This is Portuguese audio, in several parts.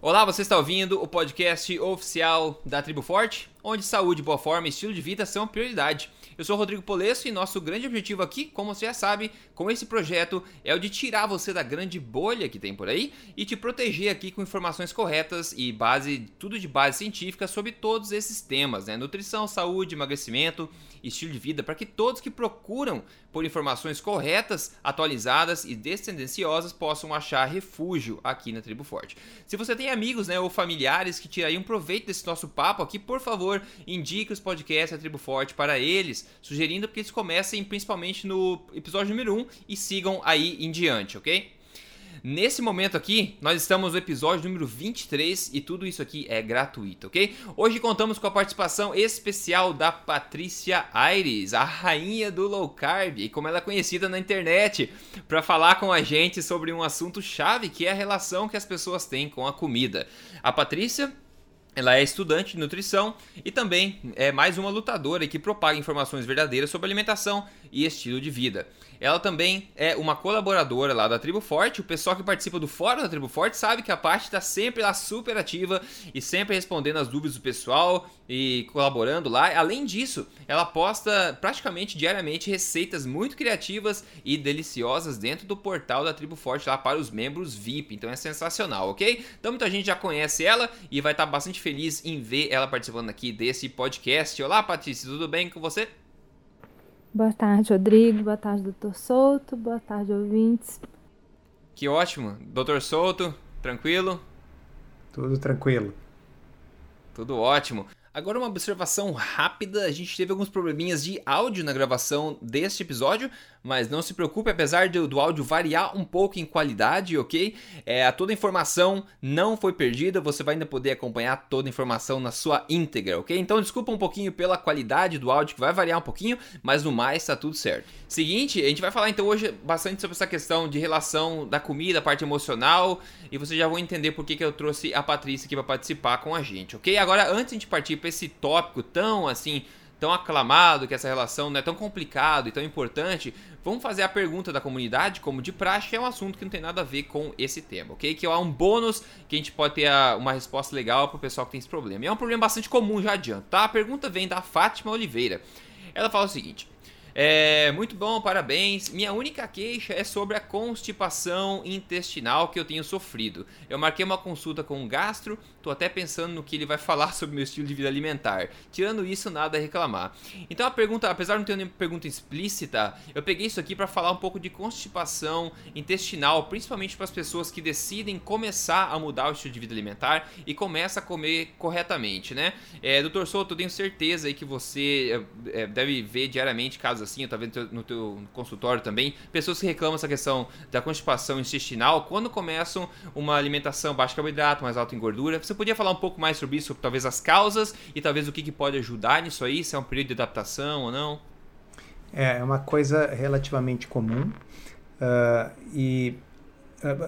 Olá, você está ouvindo o podcast oficial da Tribo Forte, onde saúde, boa forma e estilo de vida são prioridade. Eu sou Rodrigo Polesso e nosso grande objetivo aqui, como você já sabe, com esse projeto é o de tirar você da grande bolha que tem por aí e te proteger aqui com informações corretas e base, tudo de base científica sobre todos esses temas, né? Nutrição, saúde, emagrecimento, estilo de vida, para que todos que procuram por informações corretas, atualizadas e descendenciosas possam achar refúgio aqui na Tribo Forte. Se você tem amigos né, ou familiares que tirariam proveito desse nosso papo aqui, por favor, indique os podcasts da Tribo Forte para eles, sugerindo que eles comecem principalmente no episódio número 1 e sigam aí em diante, ok? Nesse momento aqui, nós estamos no episódio número 23 e tudo isso aqui é gratuito, ok? Hoje contamos com a participação especial da Patrícia Aires, a rainha do low carb, e como ela é conhecida na internet, para falar com a gente sobre um assunto chave que é a relação que as pessoas têm com a comida. A Patrícia ela é estudante de nutrição e também é mais uma lutadora que propaga informações verdadeiras sobre alimentação e estilo de vida. Ela também é uma colaboradora lá da Tribo Forte. O pessoal que participa do fórum da Tribo Forte sabe que a parte está sempre lá super ativa e sempre respondendo as dúvidas do pessoal e colaborando lá. Além disso, ela posta praticamente diariamente receitas muito criativas e deliciosas dentro do portal da Tribo Forte lá para os membros VIP. Então é sensacional, ok? Então muita gente já conhece ela e vai estar bastante feliz em ver ela participando aqui desse podcast. Olá, Patrícia, tudo bem com você? Boa tarde, Rodrigo. Boa tarde, doutor Souto. Boa tarde, ouvintes. Que ótimo. Doutor Souto, tranquilo? Tudo tranquilo. Tudo ótimo. Agora uma observação rápida, a gente teve alguns probleminhas de áudio na gravação deste episódio, mas não se preocupe, apesar do, áudio variar um pouco em qualidade, ok? É, toda a informação não foi perdida, você vai ainda poder acompanhar toda a informação na sua íntegra, ok? Então desculpa um pouquinho pela qualidade do áudio, que vai variar um pouquinho, mas no mais tá tudo certo. Seguinte, a gente vai falar então hoje bastante sobre essa questão de relação da comida, a parte emocional, e vocês já vão entender por que, que eu trouxe a Patrícia aqui para participar com a gente, ok? Agora, antes de partir para esse tópico tão assim tão aclamado, que essa relação não é tão complicado e tão importante, vamos fazer a pergunta da comunidade, como de praxe, é um assunto que não tem nada a ver com esse tema, ok? Que é um bônus que a gente pode ter uma resposta legal para o pessoal que tem esse problema. E é um problema bastante comum, já adianto, tá? A pergunta vem da Fátima Oliveira. Ela fala o seguinte: é, muito bom, parabéns. Minha única queixa é sobre a constipação intestinal que eu tenho sofrido. Eu marquei uma consulta com um gastro, tô até pensando no que ele vai falar sobre meu estilo de vida alimentar. Tirando isso, nada a reclamar. Então a pergunta, apesar de não ter nenhuma pergunta explícita, eu peguei isso aqui para falar um pouco de constipação intestinal, principalmente para as pessoas que decidem começar a mudar o estilo de vida alimentar e começa a comer corretamente, né? É, Doutor Souto, eu tenho certeza aí que você é, deve ver diariamente casos assim, eu vendo no teu consultório também, pessoas que reclamam essa questão da constipação intestinal quando começam uma alimentação baixa em carboidrato, mais alta em gordura. Você podia falar um pouco mais sobre isso, talvez as causas e talvez o que, que pode ajudar nisso aí, se é um período de adaptação ou não? É, é uma coisa relativamente comum uh, e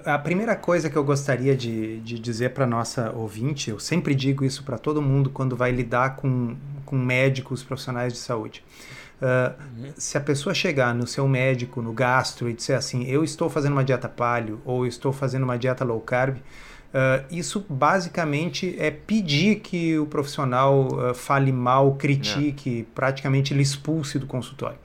a primeira coisa que eu gostaria de, de dizer para nossa ouvinte, eu sempre digo isso para todo mundo quando vai lidar com, com médicos profissionais de saúde. Uh, uhum. Se a pessoa chegar no seu médico, no gastro, e disser assim: eu estou fazendo uma dieta paleo ou estou fazendo uma dieta low carb, Uh, isso basicamente é pedir que o profissional uh, fale mal, critique, é. praticamente ele expulse do consultório.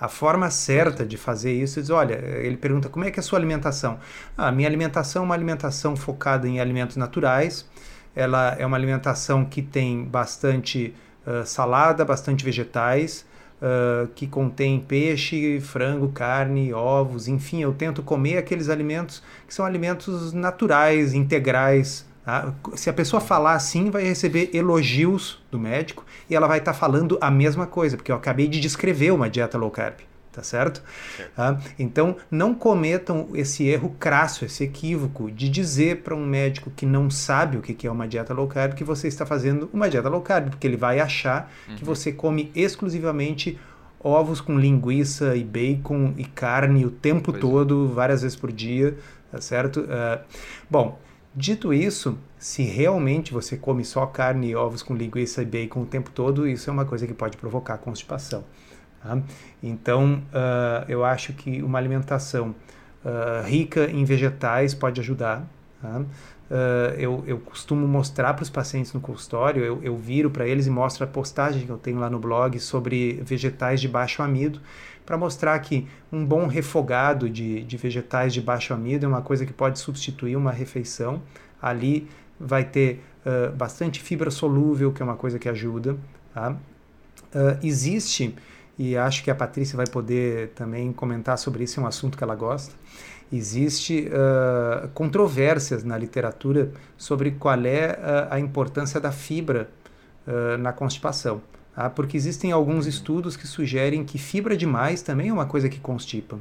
A forma certa de fazer isso é dizer, olha, ele pergunta como é que é a sua alimentação? Ah, minha alimentação é uma alimentação focada em alimentos naturais, ela é uma alimentação que tem bastante salada, bastante vegetais, uh, que contém peixe, frango, carne, ovos, enfim, eu tento comer aqueles alimentos que são alimentos naturais, integrais. Tá? Se a pessoa falar assim, vai receber elogios do médico e ela vai estar tá falando a mesma coisa, porque eu acabei de descrever uma dieta low carb tá certo? Ah, então, não cometam esse erro crasso, esse equívoco de dizer para um médico que não sabe o que é uma dieta low carb que você está fazendo uma dieta low carb, porque ele vai achar uhum. que você come exclusivamente ovos com linguiça e bacon e carne o tempo pois é. todo, é. várias vezes por dia, tá certo? Uh, bom, dito isso, se realmente você come só carne e ovos com linguiça e bacon o tempo todo, isso é uma coisa que pode provocar constipação. Tá? Então, uh, eu acho que uma alimentação uh, rica em vegetais pode ajudar. Tá? Uh, eu, eu costumo mostrar para os pacientes no consultório, eu, eu viro para eles e mostro a postagem que eu tenho lá no blog sobre vegetais de baixo amido, para mostrar que um bom refogado de, de vegetais de baixo amido é uma coisa que pode substituir uma refeição. Ali vai ter uh, bastante fibra solúvel, que é uma coisa que ajuda. Tá? Uh, existe, e acho que a Patrícia vai poder também comentar sobre isso, é um assunto que ela gosta existe uh, controvérsias na literatura sobre qual é uh, a importância da fibra uh, na constipação. Tá? Porque existem alguns estudos que sugerem que fibra demais também é uma coisa que constipa,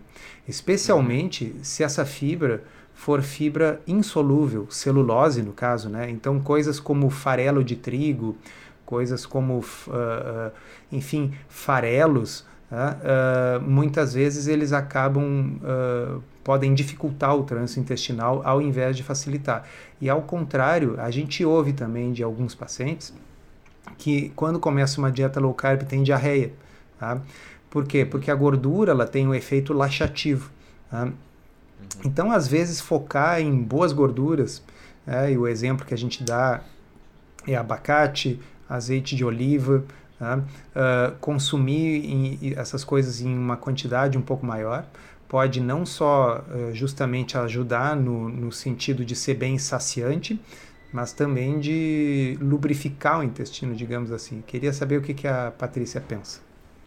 especialmente se essa fibra for fibra insolúvel, celulose no caso, né? Então coisas como farelo de trigo, coisas como, enfim, farelos, Uh, muitas vezes eles acabam uh, podem dificultar o trânsito intestinal ao invés de facilitar. E ao contrário, a gente ouve também de alguns pacientes que quando começa uma dieta low carb tem diarreia. Tá? Por quê? Porque a gordura ela tem um efeito laxativo. Tá? Uhum. Então, às vezes, focar em boas gorduras, né? e o exemplo que a gente dá é abacate, azeite de oliva, tá? uh, consumir em, essas coisas em uma quantidade um pouco maior, pode não só uh, justamente ajudar no, no sentido de ser bem saciante, mas também de lubrificar o intestino, digamos assim. Queria saber o que, que a Patrícia pensa.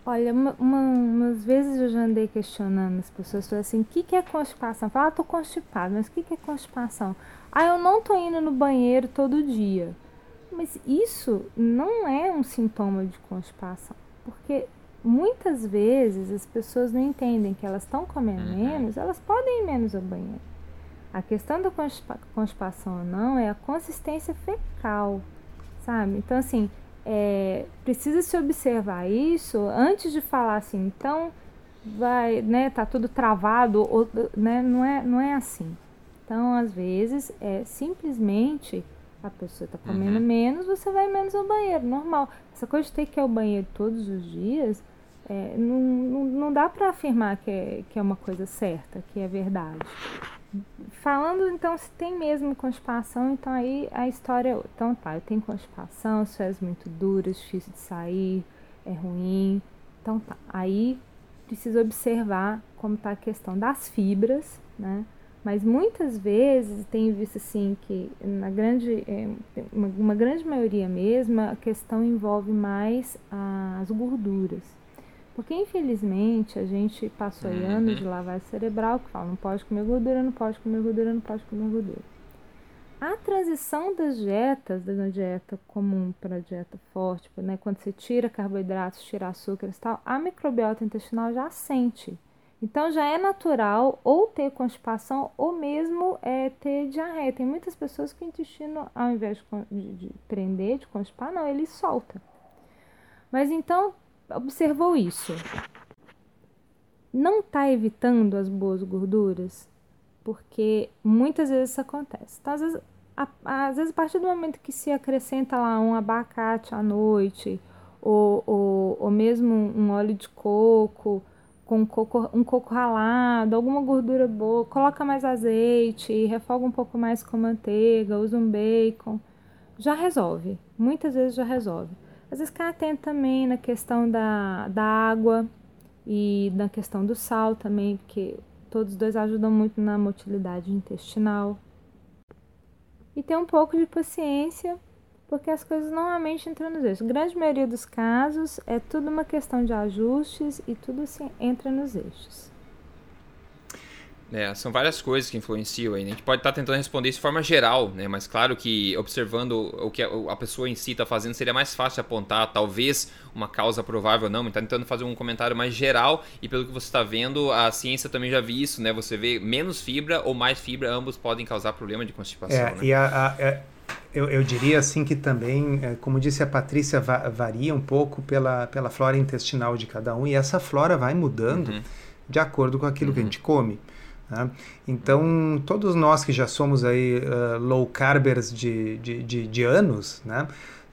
Olha, uma, uma, umas vezes eu já andei questionando as pessoas, assim, o que, que é constipação? Fala, ah, tô constipado, mas o que, que é constipação? Ah, eu não tô indo no banheiro todo dia. Mas isso não é um sintoma de constipação, porque muitas vezes as pessoas não entendem que elas estão comendo uhum. menos, elas podem ir menos ao banheiro. A questão da constipação ou não é a consistência fecal, sabe? Então, assim, é, precisa se observar isso antes de falar assim, então vai, né, tá tudo travado, ou, né, não é, não é assim. Então, às vezes, é simplesmente a pessoa está comendo uhum. menos, você vai menos ao banheiro, normal. Essa coisa de ter que ir ao banheiro todos os dias é, não, não, não dá para afirmar que é, que é uma coisa certa, que é verdade. Falando então se tem mesmo constipação, então aí a história é Então tá, eu tenho constipação, fezes muito duras, difícil de sair, é ruim. Então tá, aí precisa observar como está a questão das fibras, né? Mas muitas vezes tem visto assim que na grande, é, uma, uma grande maioria mesmo, a questão envolve mais as gorduras. Porque infelizmente a gente passou aí anos de uhum. lavagem cerebral que fala não pode comer gordura, não pode comer gordura, não pode comer gordura. A transição das dietas, da dieta comum para a dieta forte, né, quando você tira carboidratos, tira açúcares e tal, a microbiota intestinal já sente. Então já é natural ou ter constipação ou mesmo é, ter diarreia. Tem muitas pessoas que o intestino, ao invés de, de prender, de constipar, não, ele solta. Mas então observou isso, não está evitando as boas gorduras, porque muitas vezes isso acontece. Então, às vezes, a, às vezes, a partir do momento que se acrescenta lá um abacate à noite, ou, ou, ou mesmo um óleo de coco, com um coco, um coco ralado, alguma gordura boa, coloca mais azeite, refoga um pouco mais com manteiga, usa um bacon, já resolve. Muitas vezes já resolve. Às vezes ficar atento também na questão da, da água e na questão do sal também, porque todos dois ajudam muito na motilidade intestinal. E ter um pouco de paciência, porque as coisas normalmente entram nos eixos. A grande maioria dos casos é tudo uma questão de ajustes e tudo assim entra nos eixos. É, são várias coisas que influenciam aí. Né? A gente pode estar tá tentando responder isso de forma geral, né? Mas claro que observando o que a pessoa em si está fazendo seria mais fácil apontar, talvez, uma causa provável ou não. Está tentando fazer um comentário mais geral e pelo que você está vendo, a ciência também já viu isso, né? Você vê menos fibra ou mais fibra, ambos podem causar problema de constipação. É, né? e a, a, a, é, eu, eu, diria assim que também, é, como disse a Patrícia, va varia um pouco pela, pela flora intestinal de cada um e essa flora vai mudando uhum. de acordo com aquilo uhum. que a uhum. gente come. Né? Então, todos nós que já somos aí uh, low carbers de, de, de, de anos, né?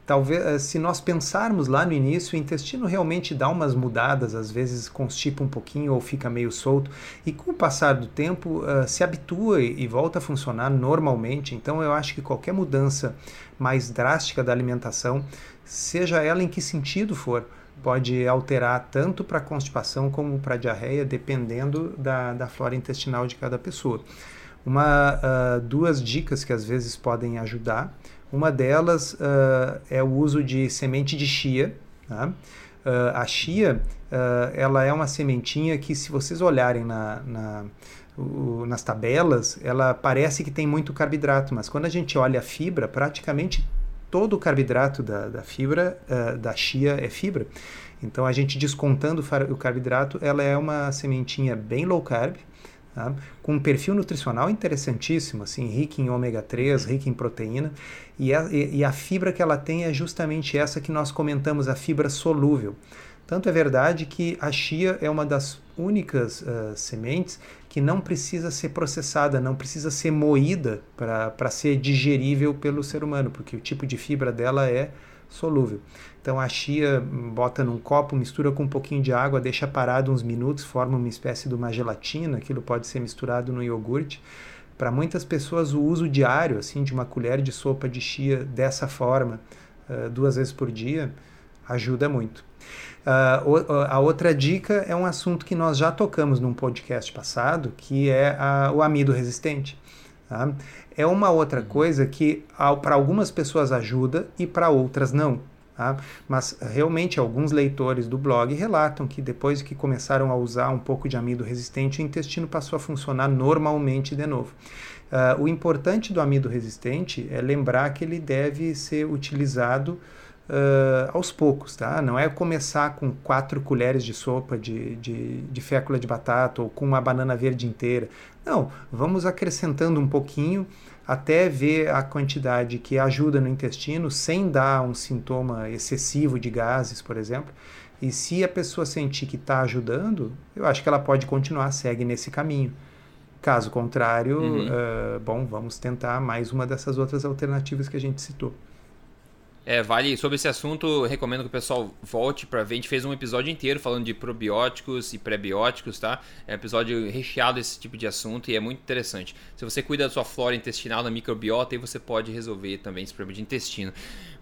Talvez eh, se nós pensarmos lá no início, o intestino realmente dá umas mudadas, às vezes constipa um pouquinho ou fica meio solto, e com o passar do tempo uh, se habitua e, volta a funcionar normalmente. Então eu acho que qualquer mudança mais drástica da alimentação, seja ela em que sentido for, pode alterar tanto para constipação como para diarreia, dependendo da, da flora intestinal de cada pessoa. Uma, uh, duas dicas que às vezes podem ajudar. Uma delas uh, é o uso de semente de chia. Uh, a chia ela é uma sementinha que, se vocês olharem na, na nas tabelas, ela parece que tem muito carboidrato, mas quando a gente olha a fibra, praticamente todo o carboidrato da, da fibra, uh, da chia, é fibra. Então, a gente descontando o carboidrato, ela é uma sementinha bem low carb, tá? com um perfil nutricional interessantíssimo, assim, rica em ômega 3, rica em proteína, e a, e a fibra que ela tem é justamente essa que nós comentamos, a fibra solúvel. Tanto é verdade que a chia é uma das únicas uh, sementes que não precisa ser processada, não precisa ser moída para ser digerível pelo ser humano, porque o tipo de fibra dela é solúvel. Então a chia bota num copo, mistura com um pouquinho de água, deixa parado uns minutos, forma uma espécie de uma gelatina, aquilo pode ser misturado no iogurte. Para muitas pessoas o uso diário, assim, de uma colher de sopa de chia dessa forma, uh, duas vezes por dia, ajuda muito. Uh, a outra dica é um assunto que nós já tocamos num podcast passado, que é o amido resistente. Tá? É uma outra coisa que para algumas pessoas ajuda e para outras não. Tá? Mas realmente alguns leitores do blog relatam que depois que começaram a usar um pouco de amido resistente, o intestino passou a funcionar normalmente de novo. Uh, o importante do amido resistente é lembrar que ele deve ser utilizado uh, aos poucos, tá? Não é começar com quatro colheres de sopa de, de, de fécula de batata ou com uma banana verde inteira. Não, vamos acrescentando um pouquinho até ver a quantidade que ajuda no intestino sem dar um sintoma excessivo de gases, por exemplo. E se a pessoa sentir que está ajudando, eu acho que ela pode continuar, segue nesse caminho. Caso contrário, uhum. uh, bom, vamos tentar mais uma dessas outras alternativas que a gente citou. É, vale, sobre esse assunto, recomendo que o pessoal volte para ver. A gente fez um episódio inteiro falando de probióticos e prebióticos, tá? É um episódio recheado desse tipo de assunto e é muito interessante. Se você cuida da sua flora intestinal, da microbiota, aí você pode resolver também esse problema de intestino.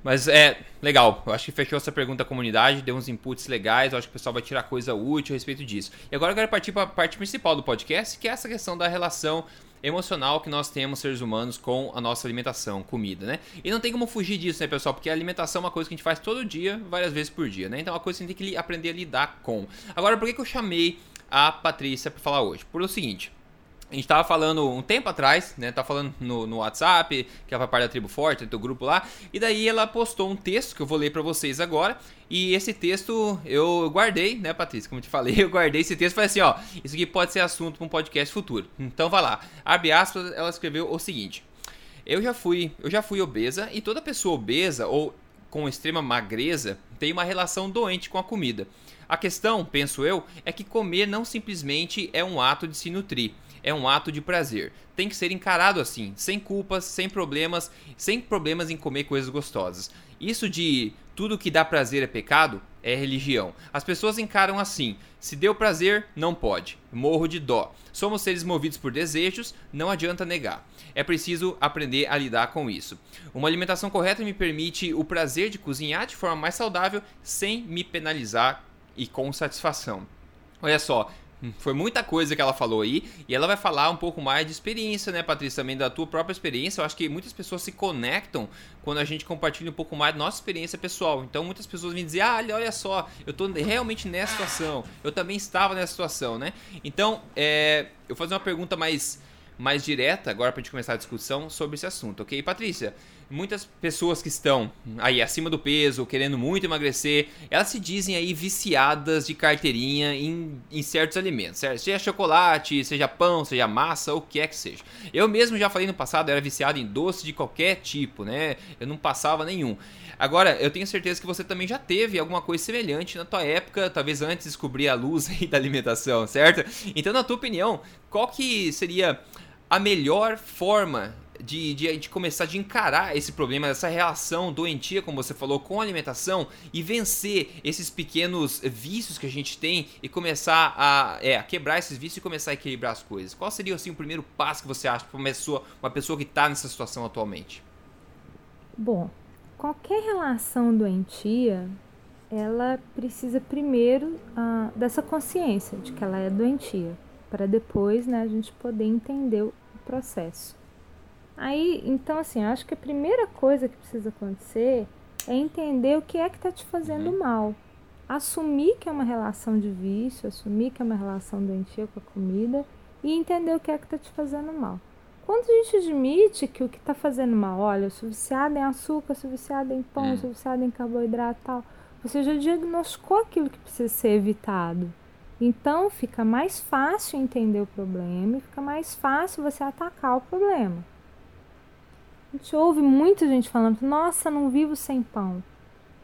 Mas é legal, eu acho que fechou essa pergunta à comunidade, deu uns inputs legais, eu acho que o pessoal vai tirar coisa útil a respeito disso. E agora eu quero partir para a parte principal do podcast, que é essa questão da relação emocional que nós temos, seres humanos, com a nossa alimentação, comida, né? E não tem como fugir disso, né, pessoal? Porque a alimentação é uma coisa que a gente faz todo dia, várias vezes por dia, né? Então é uma coisa que a gente tem que aprender a lidar com. Agora, por que, que eu chamei a Patrícia para falar hoje? Por o seguinte. A gente tava falando um tempo atrás, né? Tá falando no, no WhatsApp, que ela vai parte da Tribo Forte, do grupo lá. E daí ela postou um texto que eu vou ler para vocês agora. E esse texto eu guardei, né, Patrícia? Como te falei, eu guardei esse texto falei assim: ó, isso aqui pode ser assunto para um podcast futuro. Então vai lá. Abre aspas, ela escreveu o seguinte: Eu já fui, eu já fui obesa e toda pessoa obesa ou com extrema magreza tem uma relação doente com a comida. A questão, penso eu, é que comer não simplesmente é um ato de se nutrir é um ato de prazer. Tem que ser encarado assim, sem culpas, sem problemas, sem problemas em comer coisas gostosas. Isso de tudo que dá prazer é pecado é religião. As pessoas encaram assim: se deu prazer, não pode. Morro de dó. Somos seres movidos por desejos, não adianta negar. É preciso aprender a lidar com isso. Uma alimentação correta me permite o prazer de cozinhar de forma mais saudável sem me penalizar e com satisfação. Olha só, foi muita coisa que ela falou aí. E ela vai falar um pouco mais de experiência, né, Patrícia? Também da tua própria experiência. Eu acho que muitas pessoas se conectam quando a gente compartilha um pouco mais da nossa experiência pessoal. Então muitas pessoas vêm dizer: ah, olha só, eu tô realmente nessa situação. Eu também estava nessa situação, né? Então, é, eu vou fazer uma pergunta mais, mais direta agora pra gente começar a discussão sobre esse assunto, ok? Patrícia muitas pessoas que estão aí acima do peso, querendo muito emagrecer, elas se dizem aí viciadas de carteirinha em, em certos alimentos, certo? Seja chocolate, seja pão, seja massa, o que é que seja. Eu mesmo já falei no passado, era viciado em doce de qualquer tipo, né? Eu não passava nenhum. Agora, eu tenho certeza que você também já teve alguma coisa semelhante na tua época, talvez antes de descobrir a luz aí da alimentação, certo? Então, na tua opinião, qual que seria a melhor forma de, de, de, começar de encarar esse problema, essa relação doentia, como você falou, com a alimentação e vencer esses pequenos vícios que a gente tem e começar a, é, a quebrar esses vícios e começar a equilibrar as coisas? Qual seria assim o primeiro passo que você acha para uma pessoa, uma pessoa que está nessa situação atualmente? Bom, qualquer relação doentia, ela precisa primeiro ah, dessa consciência de que ela é doentia, para depois né, a gente poder entender o processo. Aí, então, assim, eu acho que a primeira coisa que precisa acontecer é entender o que é que está te fazendo uhum. mal. Assumir que é uma relação de vício, assumir que é uma relação doentia com a comida e entender o que é que está te fazendo mal. Quando a gente admite que o que está fazendo mal, olha, eu sou viciada em açúcar, sou viciada em pão, uhum. sou viciada em carboidrato e tal, você já diagnosticou aquilo que precisa ser evitado. Então fica mais fácil entender o problema e fica mais fácil você atacar o problema. A gente ouve muita gente falando: nossa, não vivo sem pão.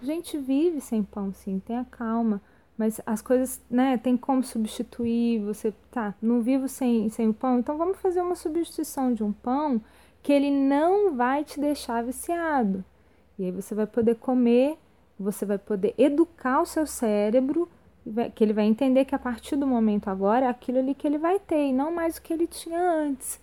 A gente vive sem pão, sim, tenha calma. Mas as coisas, né, tem como substituir. Você, tá, não vivo sem, sem o pão, então vamos fazer uma substituição de um pão que ele não vai te deixar viciado. E aí você vai poder comer, você vai poder educar o seu cérebro, que ele vai entender que a partir do momento agora é aquilo ali que ele vai ter e não mais o que ele tinha antes.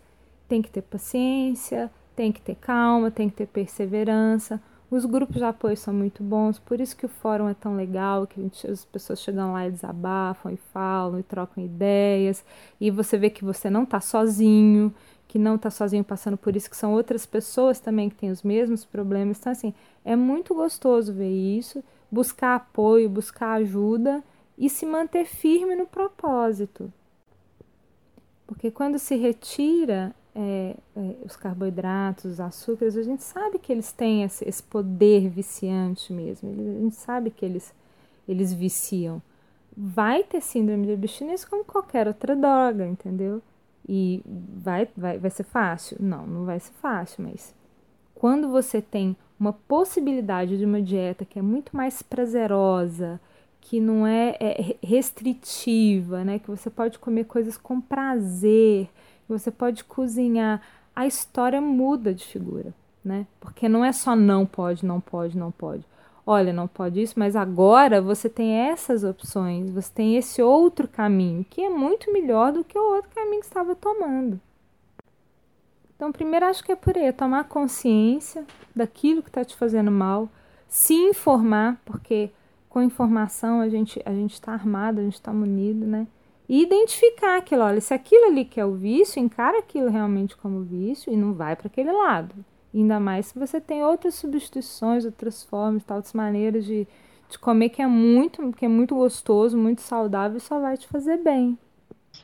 Tem que ter paciência, tem que ter calma, tem que ter perseverança. Os grupos de apoio são muito bons, por isso que o fórum é tão legal, que gente, as pessoas chegam lá e desabafam e falam e trocam ideias, e você vê que você não está sozinho, que não está sozinho passando por isso, que são outras pessoas também que têm os mesmos problemas. Então, assim, é muito gostoso ver isso, buscar apoio, buscar ajuda e se manter firme no propósito. Porque quando se retira é, é, os carboidratos, os açúcares, a gente sabe que eles têm esse, esse poder viciante mesmo. A gente sabe que eles, eles viciam. Vai ter síndrome de abstinência como qualquer outra droga, entendeu? E vai, vai, vai ser fácil? Não, não vai ser fácil, mas quando você tem uma possibilidade de uma dieta que é muito mais prazerosa, que não é, é restritiva, né? Que você pode comer coisas com prazer, você pode cozinhar, a história muda de figura, né? Porque não é só não pode, não pode, não pode. Olha, não pode isso, mas agora você tem essas opções, você tem esse outro caminho, que é muito melhor do que o outro caminho que estava tomando. Então, primeiro acho que é por aí, é tomar consciência daquilo que está te fazendo mal, se informar, porque com informação a gente a gente está armado, a gente está munido, né? E identificar aquilo, olha, se aquilo ali que é o vício, encara aquilo realmente como vício e não vai para aquele lado. Ainda mais se você tem outras substituições, outras formas, outras maneiras de, de comer que é muito, que é muito gostoso, muito saudável e só vai te fazer bem.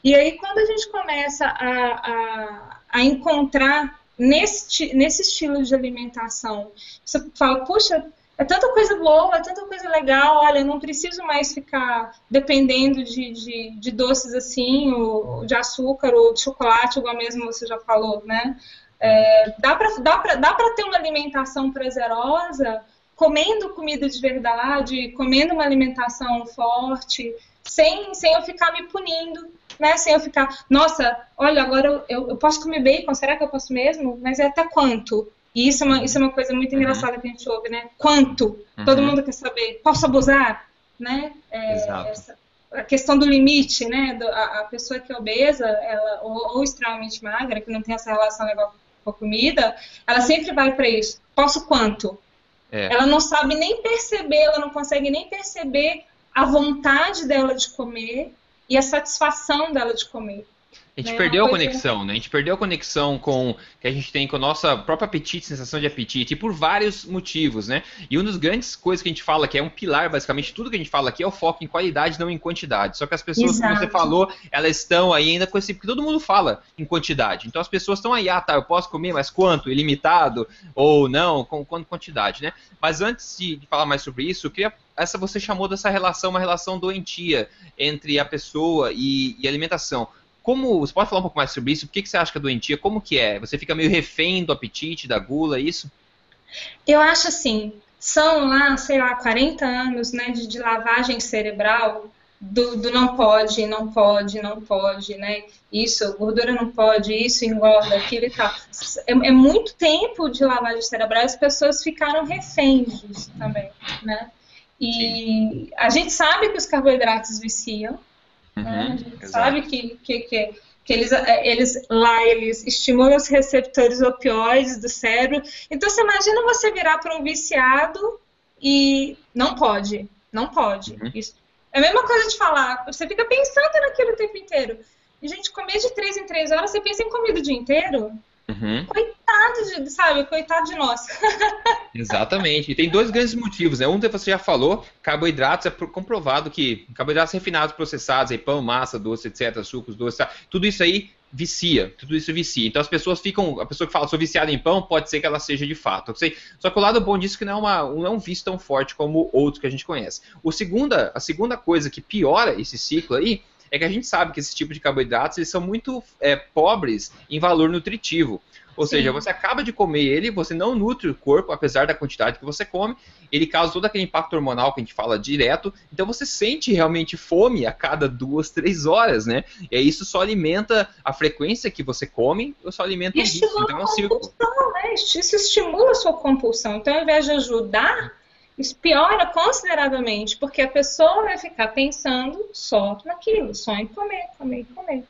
E aí quando a gente começa a, a, a encontrar nesse, nesse estilo de alimentação, você fala, puxa, é tanta coisa boa, é tanta coisa legal. Olha, eu não preciso mais ficar dependendo de, de, de doces assim, ou de açúcar ou de chocolate, igual mesmo você já falou, né? É, dá para dá dá ter uma alimentação prazerosa comendo comida de verdade, comendo uma alimentação forte, sem, sem eu ficar me punindo, né? Sem eu ficar, nossa, olha, agora eu, eu posso comer bacon, será que eu posso mesmo? Mas é até quanto? E isso é uma, isso é uma coisa muito uhum. engraçada que a gente ouve, né? Quanto? Uhum. Todo mundo quer saber. Posso abusar? Né? É, essa, a questão do limite, né? Do, a, a, pessoa que é obesa, ela, ou, ou, extremamente magra, que não tem essa relação legal com a comida, ela sempre vai para isso. Posso quanto? É. Ela não sabe nem perceber, ela não consegue nem perceber a vontade dela de comer e a satisfação dela de comer. A gente né? perdeu a conexão, né? A gente perdeu a conexão com que a gente tem com a nossa própria apetite, sensação de apetite, e por vários motivos, né? E uma das grandes coisas que a gente fala, que é um pilar, basicamente, tudo que a gente fala aqui é o foco em qualidade, não em quantidade. Só que as pessoas, Exato. como você falou, elas estão aí ainda com esse. Porque todo mundo fala em quantidade. Então as pessoas estão aí, ah, tá, eu posso comer, mas quanto? Ilimitado? Ou não? Com quanto quantidade, né? Mas antes de, de falar mais sobre isso, eu queria essa você chamou dessa relação uma relação doentia entre a pessoa e, e alimentação. Como, você pode falar um pouco mais sobre isso? Por que, que você acha que é doentia? Como que é? Você fica meio refém do apetite, da gula, é isso? Eu acho assim, são lá, sei lá, 40 anos né, de, de lavagem cerebral do, do, não pode, não pode, não pode, né? Isso, gordura não pode, isso engorda, aquilo e tal. É, é muito tempo de lavagem cerebral as pessoas ficaram reféns disso também, né? E Sim. a gente sabe que os carboidratos viciam, uhum, né? a gente exato. sabe que, que, que, que, eles, eles lá eles estimulam os receptores opioides do cérebro. Então você imagina você virar para um viciado e não pode, não pode. Uhum. Isso é a mesma coisa de falar, você fica pensando naquilo o tempo inteiro. E, gente, comer de três em três horas, você pensa em comida o dia inteiro? Uhum. Coitado de, sabe, coitado de nós. Exatamente. E tem dois grandes motivos, né? Um você já falou, carboidratos é comprovado que carboidratos refinados, processados, aí, pão, massa, doce, etc, sucos, doces, tá? tudo isso aí vicia, tudo isso vicia. Então as pessoas ficam, a pessoa que fala sou viciada em pão, pode ser que ela seja de fato. Só que o lado bom disso é que não é, uma, não é um vício tão forte como outros que a gente conhece. O segunda, a segunda coisa que piora esse ciclo aí é que a gente sabe que esse tipo de carboidratos eles são muito é, pobres em valor nutritivo. Ou Sim. seja, você acaba de comer ele, você não nutre o corpo, apesar da quantidade que você come, ele causa todo aquele impacto hormonal que a gente fala direto, então você sente realmente fome a cada duas, três horas, né? E isso só alimenta a frequência que você come, ou só alimenta isso, o então é um círculo. Né? Isso estimula a sua compulsão, então ao invés de ajudar, isso piora consideravelmente, porque a pessoa vai ficar pensando só naquilo, só em comer, comer, comer.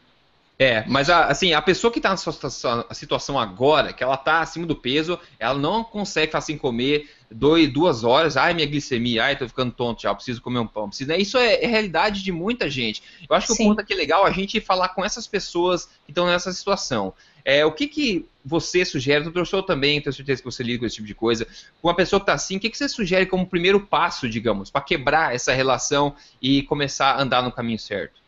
É, mas a, assim, a pessoa que está na situação, situação agora, que ela está acima do peso, ela não consegue assim comer dois, duas horas, ai minha glicemia, ai tô ficando tonto já, preciso comer um pão, preciso, né? Isso é, é realidade de muita gente. Eu acho que Sim. o ponto aqui é legal a gente falar com essas pessoas que estão nessa situação. É, o que, que você sugere, o doutor Sou também, tenho certeza que você lida com esse tipo de coisa, com uma pessoa que está assim, o que, que você sugere como primeiro passo, digamos, para quebrar essa relação e começar a andar no caminho certo?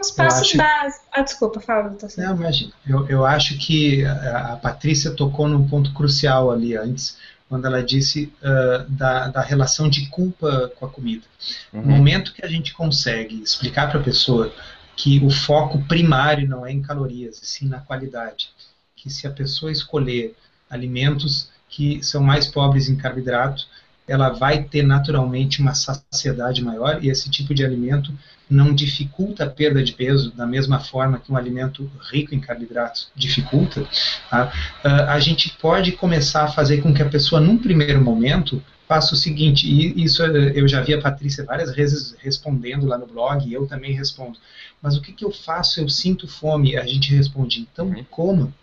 Os passos acho... básicos. Ah, desculpa, fala, doutor. Não, imagina. Eu, eu acho que a, a Patrícia tocou num ponto crucial ali antes, quando ela disse uh, da, da relação de culpa com a comida. Uhum. No momento que a gente consegue explicar para a pessoa que o foco primário não é em calorias, e sim na qualidade, que se a pessoa escolher alimentos que são mais pobres em carboidrato, ela vai ter naturalmente uma saciedade maior e esse tipo de alimento não dificulta a perda de peso da mesma forma que um alimento rico em carboidratos dificulta, tá? Ah, a gente pode começar a fazer com que a pessoa, num primeiro momento, faça o seguinte, e isso eu já vi a Patrícia várias vezes respondendo lá no blog, e eu também respondo. Mas o que, que eu faço? Eu sinto fome. A gente responde, então uhum. coma.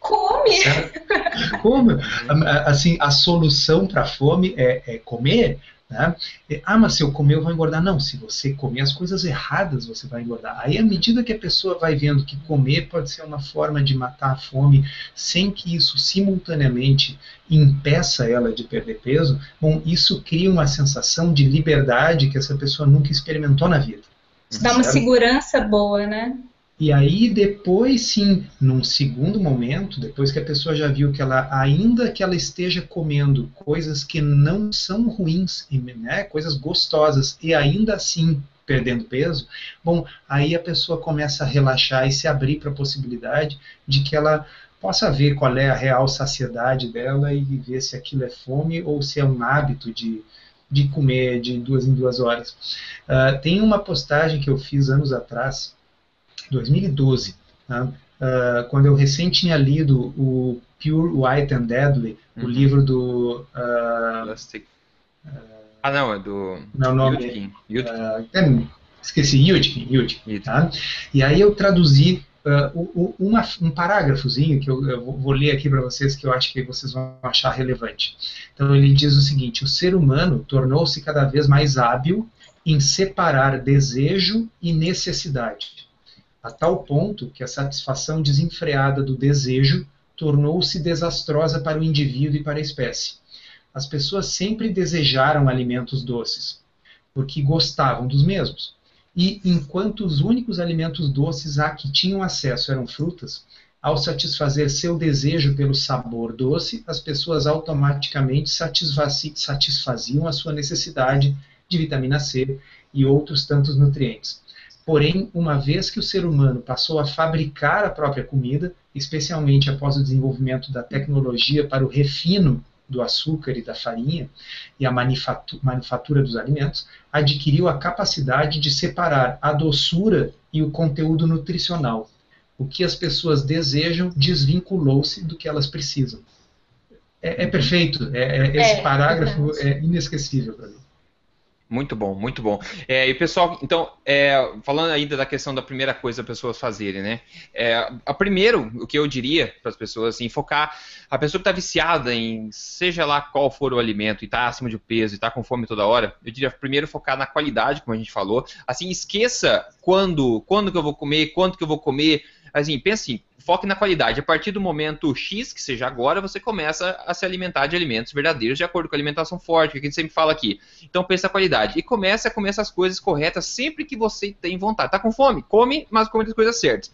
Come! Coma! Assim, a solução para a fome é, é comer, né? Ah, mas se eu comer eu vou engordar. Não, se você comer as coisas erradas, você vai engordar. Aí, à medida que a pessoa vai vendo que comer pode ser uma forma de matar a fome, sem que isso simultaneamente impeça ela de perder peso, bom, isso cria uma sensação de liberdade que essa pessoa nunca experimentou na vida. Isso dá uma segurança boa, né? E aí depois sim, num segundo momento, depois que a pessoa já viu que ela, ainda que ela esteja comendo coisas que não são ruins, né, coisas gostosas, e ainda assim perdendo peso, bom, aí a pessoa começa a relaxar e se abrir para a possibilidade de que ela possa ver qual é a real saciedade dela e ver se aquilo é fome ou se é um hábito de, de comer de duas em duas horas. Uh, tem uma postagem que eu fiz anos atrás, 2012, né? uh, quando eu recém tinha lido o Pure White and Deadly, uhum. o livro do. Uh, ah, não, é do. Não, nome. Yudkin. Yudkin. esqueci, Yudkin. Yudkin tá? E aí eu traduzi Uh, uma, um parágrafozinho que eu, eu vou ler aqui para vocês que eu acho que vocês vão achar relevante. Então ele diz o seguinte: o ser humano tornou-se cada vez mais hábil em separar desejo e necessidade a tal ponto que a satisfação desenfreada do desejo tornou-se desastrosa para o indivíduo e para a espécie. As pessoas sempre desejaram alimentos doces, porque gostavam dos mesmos. E enquanto os únicos alimentos doces a que tinham acesso eram frutas, ao satisfazer seu desejo pelo sabor doce, as pessoas automaticamente satisfaziam a sua necessidade de vitamina C e outros tantos nutrientes. Porém, uma vez que o ser humano passou a fabricar a própria comida, especialmente após o desenvolvimento da tecnologia para o refino do açúcar e da farinha e a manufatura dos alimentos, adquiriu a capacidade de separar a doçura e o conteúdo nutricional. O que as pessoas desejam desvinculou-se do que elas precisam. É, é perfeito. É, é, esse é, parágrafo é inesquecível para mim. Muito bom, muito bom. É, e pessoal, então, é, falando ainda da questão da primeira coisa as pessoas fazerem, né? É, a primeiro, o que eu diria para as pessoas, assim, focar a pessoa que está viciada em, seja lá qual for o alimento, e está acima de peso, e está com fome toda hora, eu diria primeiro focar na qualidade, como a gente falou. Assim, esqueça quando, quando que eu vou comer, quanto que eu vou comer. Assim, pense assim, foque na qualidade. A partir do momento X, que seja agora, você começa a se alimentar de alimentos verdadeiros de acordo com a alimentação forte, que a gente sempre fala aqui. Então pense na qualidade. E comece a comer essas coisas corretas sempre que você tem vontade. Tá com fome? Come, mas come as coisas certas.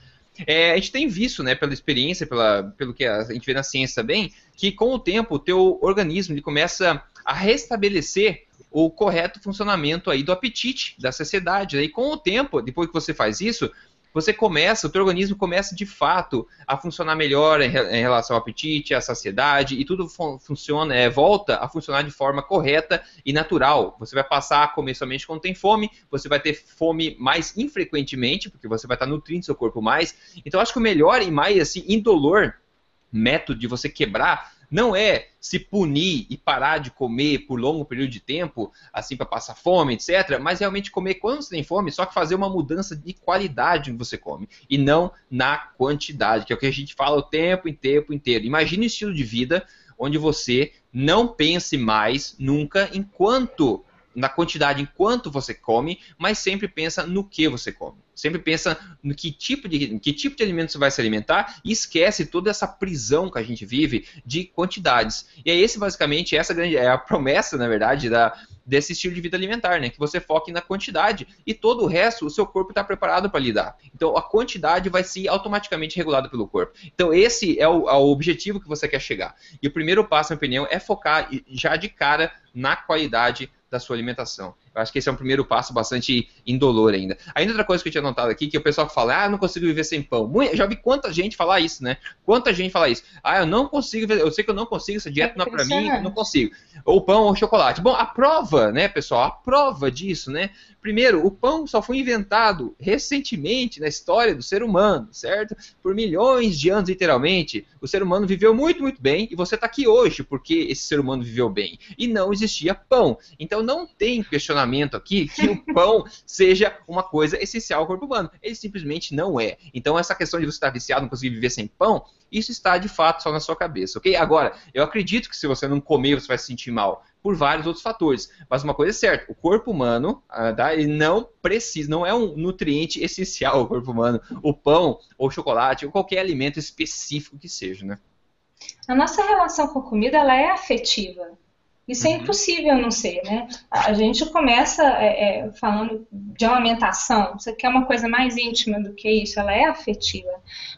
É, a gente tem visto, né, pela experiência, pela, pelo que a gente vê na ciência também, que com o tempo o teu organismo ele começa a restabelecer o correto funcionamento aí do apetite, da saciedade. E com o tempo, depois que você faz isso, você começa, o teu organismo começa de fato a funcionar melhor em, em relação ao apetite, à saciedade, e tudo fun funciona, é, volta a funcionar de forma correta e natural. Você vai passar a comer somente quando tem fome, você vai ter fome mais infrequentemente, porque você vai estar nutrindo seu corpo mais. Então, acho que o melhor e mais assim, indolor método de você quebrar não é se punir e parar de comer por longo período de tempo, assim para passar fome, etc. Mas realmente comer quando você tem fome, só que fazer uma mudança de qualidade que você come e não na quantidade, que é o que a gente fala o tempo e tempo inteiro. Imagine um estilo de vida onde você não pense mais nunca enquanto na quantidade enquanto você come, mas sempre pensa no que você come. Sempre pensa no que tipo de, que tipo de alimento você vai se alimentar e esquece toda essa prisão que a gente vive de quantidades. E é esse basicamente essa grande é a promessa, na verdade, da, desse estilo de vida alimentar, né? Que você foque na quantidade e todo o resto o seu corpo está preparado para lidar. Então a quantidade vai ser automaticamente regulada pelo corpo. Então esse é o, é o objetivo que você quer chegar. E o primeiro passo, na minha opinião, é focar já de cara na qualidade da sua alimentação. Eu acho que esse é um primeiro passo bastante indolor ainda. Ainda outra coisa que eu tinha notado aqui, que o pessoal fala, ah, não consigo viver sem pão. Já vi quanta gente falar isso, né? Quanta gente fala isso. Ah, eu não consigo, eu sei que eu não consigo, essa dieta não é pra mim, eu não consigo. Ou pão ou chocolate. Bom, a prova, né, pessoal, a prova disso, né? Primeiro, o pão só foi inventado recentemente na história do ser humano, certo? Por milhões de anos, literalmente. O ser humano viveu muito, muito bem e você está aqui hoje porque esse ser humano viveu bem. E não existia pão. Então não tem questionamento aqui que o pão seja uma coisa essencial ao corpo humano. Ele simplesmente não é. Então essa questão de você estar viciado, não conseguir viver sem pão, isso está de fato só na sua cabeça, ok? Agora, eu acredito que se você não comer, você vai se sentir mal por vários outros fatores. Mas uma coisa é certa, o corpo humano, ah, tá, ele não precisa, não é um nutriente essencial ao corpo humano, o pão ou o chocolate ou qualquer alimento específico que seja, né? A nossa relação com a comida ela é afetiva. Isso é uhum. impossível não ser, né? A gente começa é, é, falando de amamentação, você quer uma coisa mais íntima do que isso, ela é afetiva.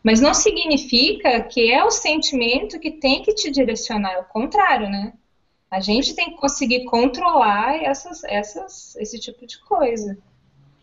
Mas não significa que é o sentimento que tem que te direcionar, é o contrário, né? A gente tem que conseguir controlar essas, essas, esse tipo de coisa.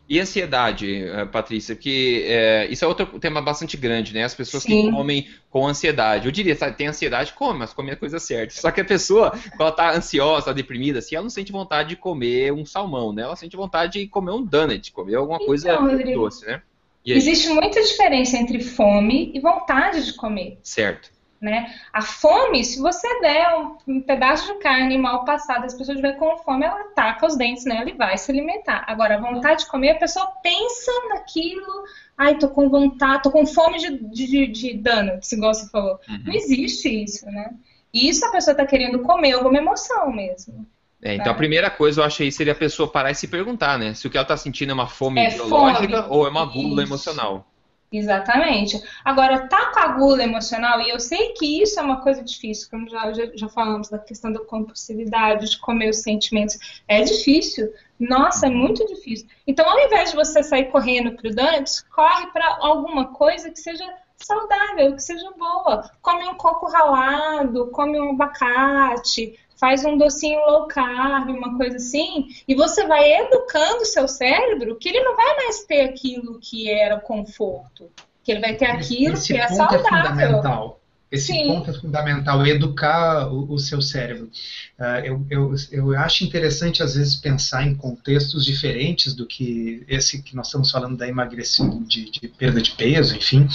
E ansiedade, eh, Patrícia, que é, isso é outro tema bastante grande, né? As pessoas Sim. que comem com ansiedade. Eu diria, sabe, tem ansiedade, come, mas come a coisa certa. Só que a pessoa, quando ela tá ansiosa, deprimida, assim, ela não sente vontade de comer um salmão, né? Ela sente vontade de comer um donut, comer alguma então, coisa Rodrigo, doce, né? Existe muita diferença entre fome e vontade de comer. Certo. Né? A fome, se você der um, pedaço de carne mal passada, as pessoas estiverem com fome, ela ataca os dentes nela e vai se alimentar. Agora, a vontade de comer, a pessoa pensa naquilo, ai, tô com vontade, tô com fome de, de, de donuts, igual você falou. Uhum. Não existe isso, né? Isso a pessoa tá querendo comer alguma emoção mesmo. É, então a primeira coisa eu acho aí seria a pessoa parar e se perguntar, né? Se o que ela está sentindo é uma fome é biológica fome. ou é uma Isso. emocional. Exatamente. Agora, tá com a gula emocional, e eu sei que isso é uma coisa difícil, como já, já, já falamos da questão da compulsividade, de comer os sentimentos, é difícil. Nossa, é muito difícil. Então, ao invés de você sair correndo pro donuts, corre para alguma coisa que seja saudável, que seja boa. Come um coco ralado, come um abacate, faz um docinho low carb, uma coisa assim, e você vai educando o seu cérebro que ele não vai mais ter aquilo que era conforto, que ele vai ter aquilo Esse que é ponto saudável. É fundamental. Esse Sim. ponto é fundamental, educar o, o seu cérebro. Uh, eu, eu, eu acho interessante, às vezes, pensar em contextos diferentes do que esse que nós estamos falando da emagrecimento, de, de perda de peso, enfim,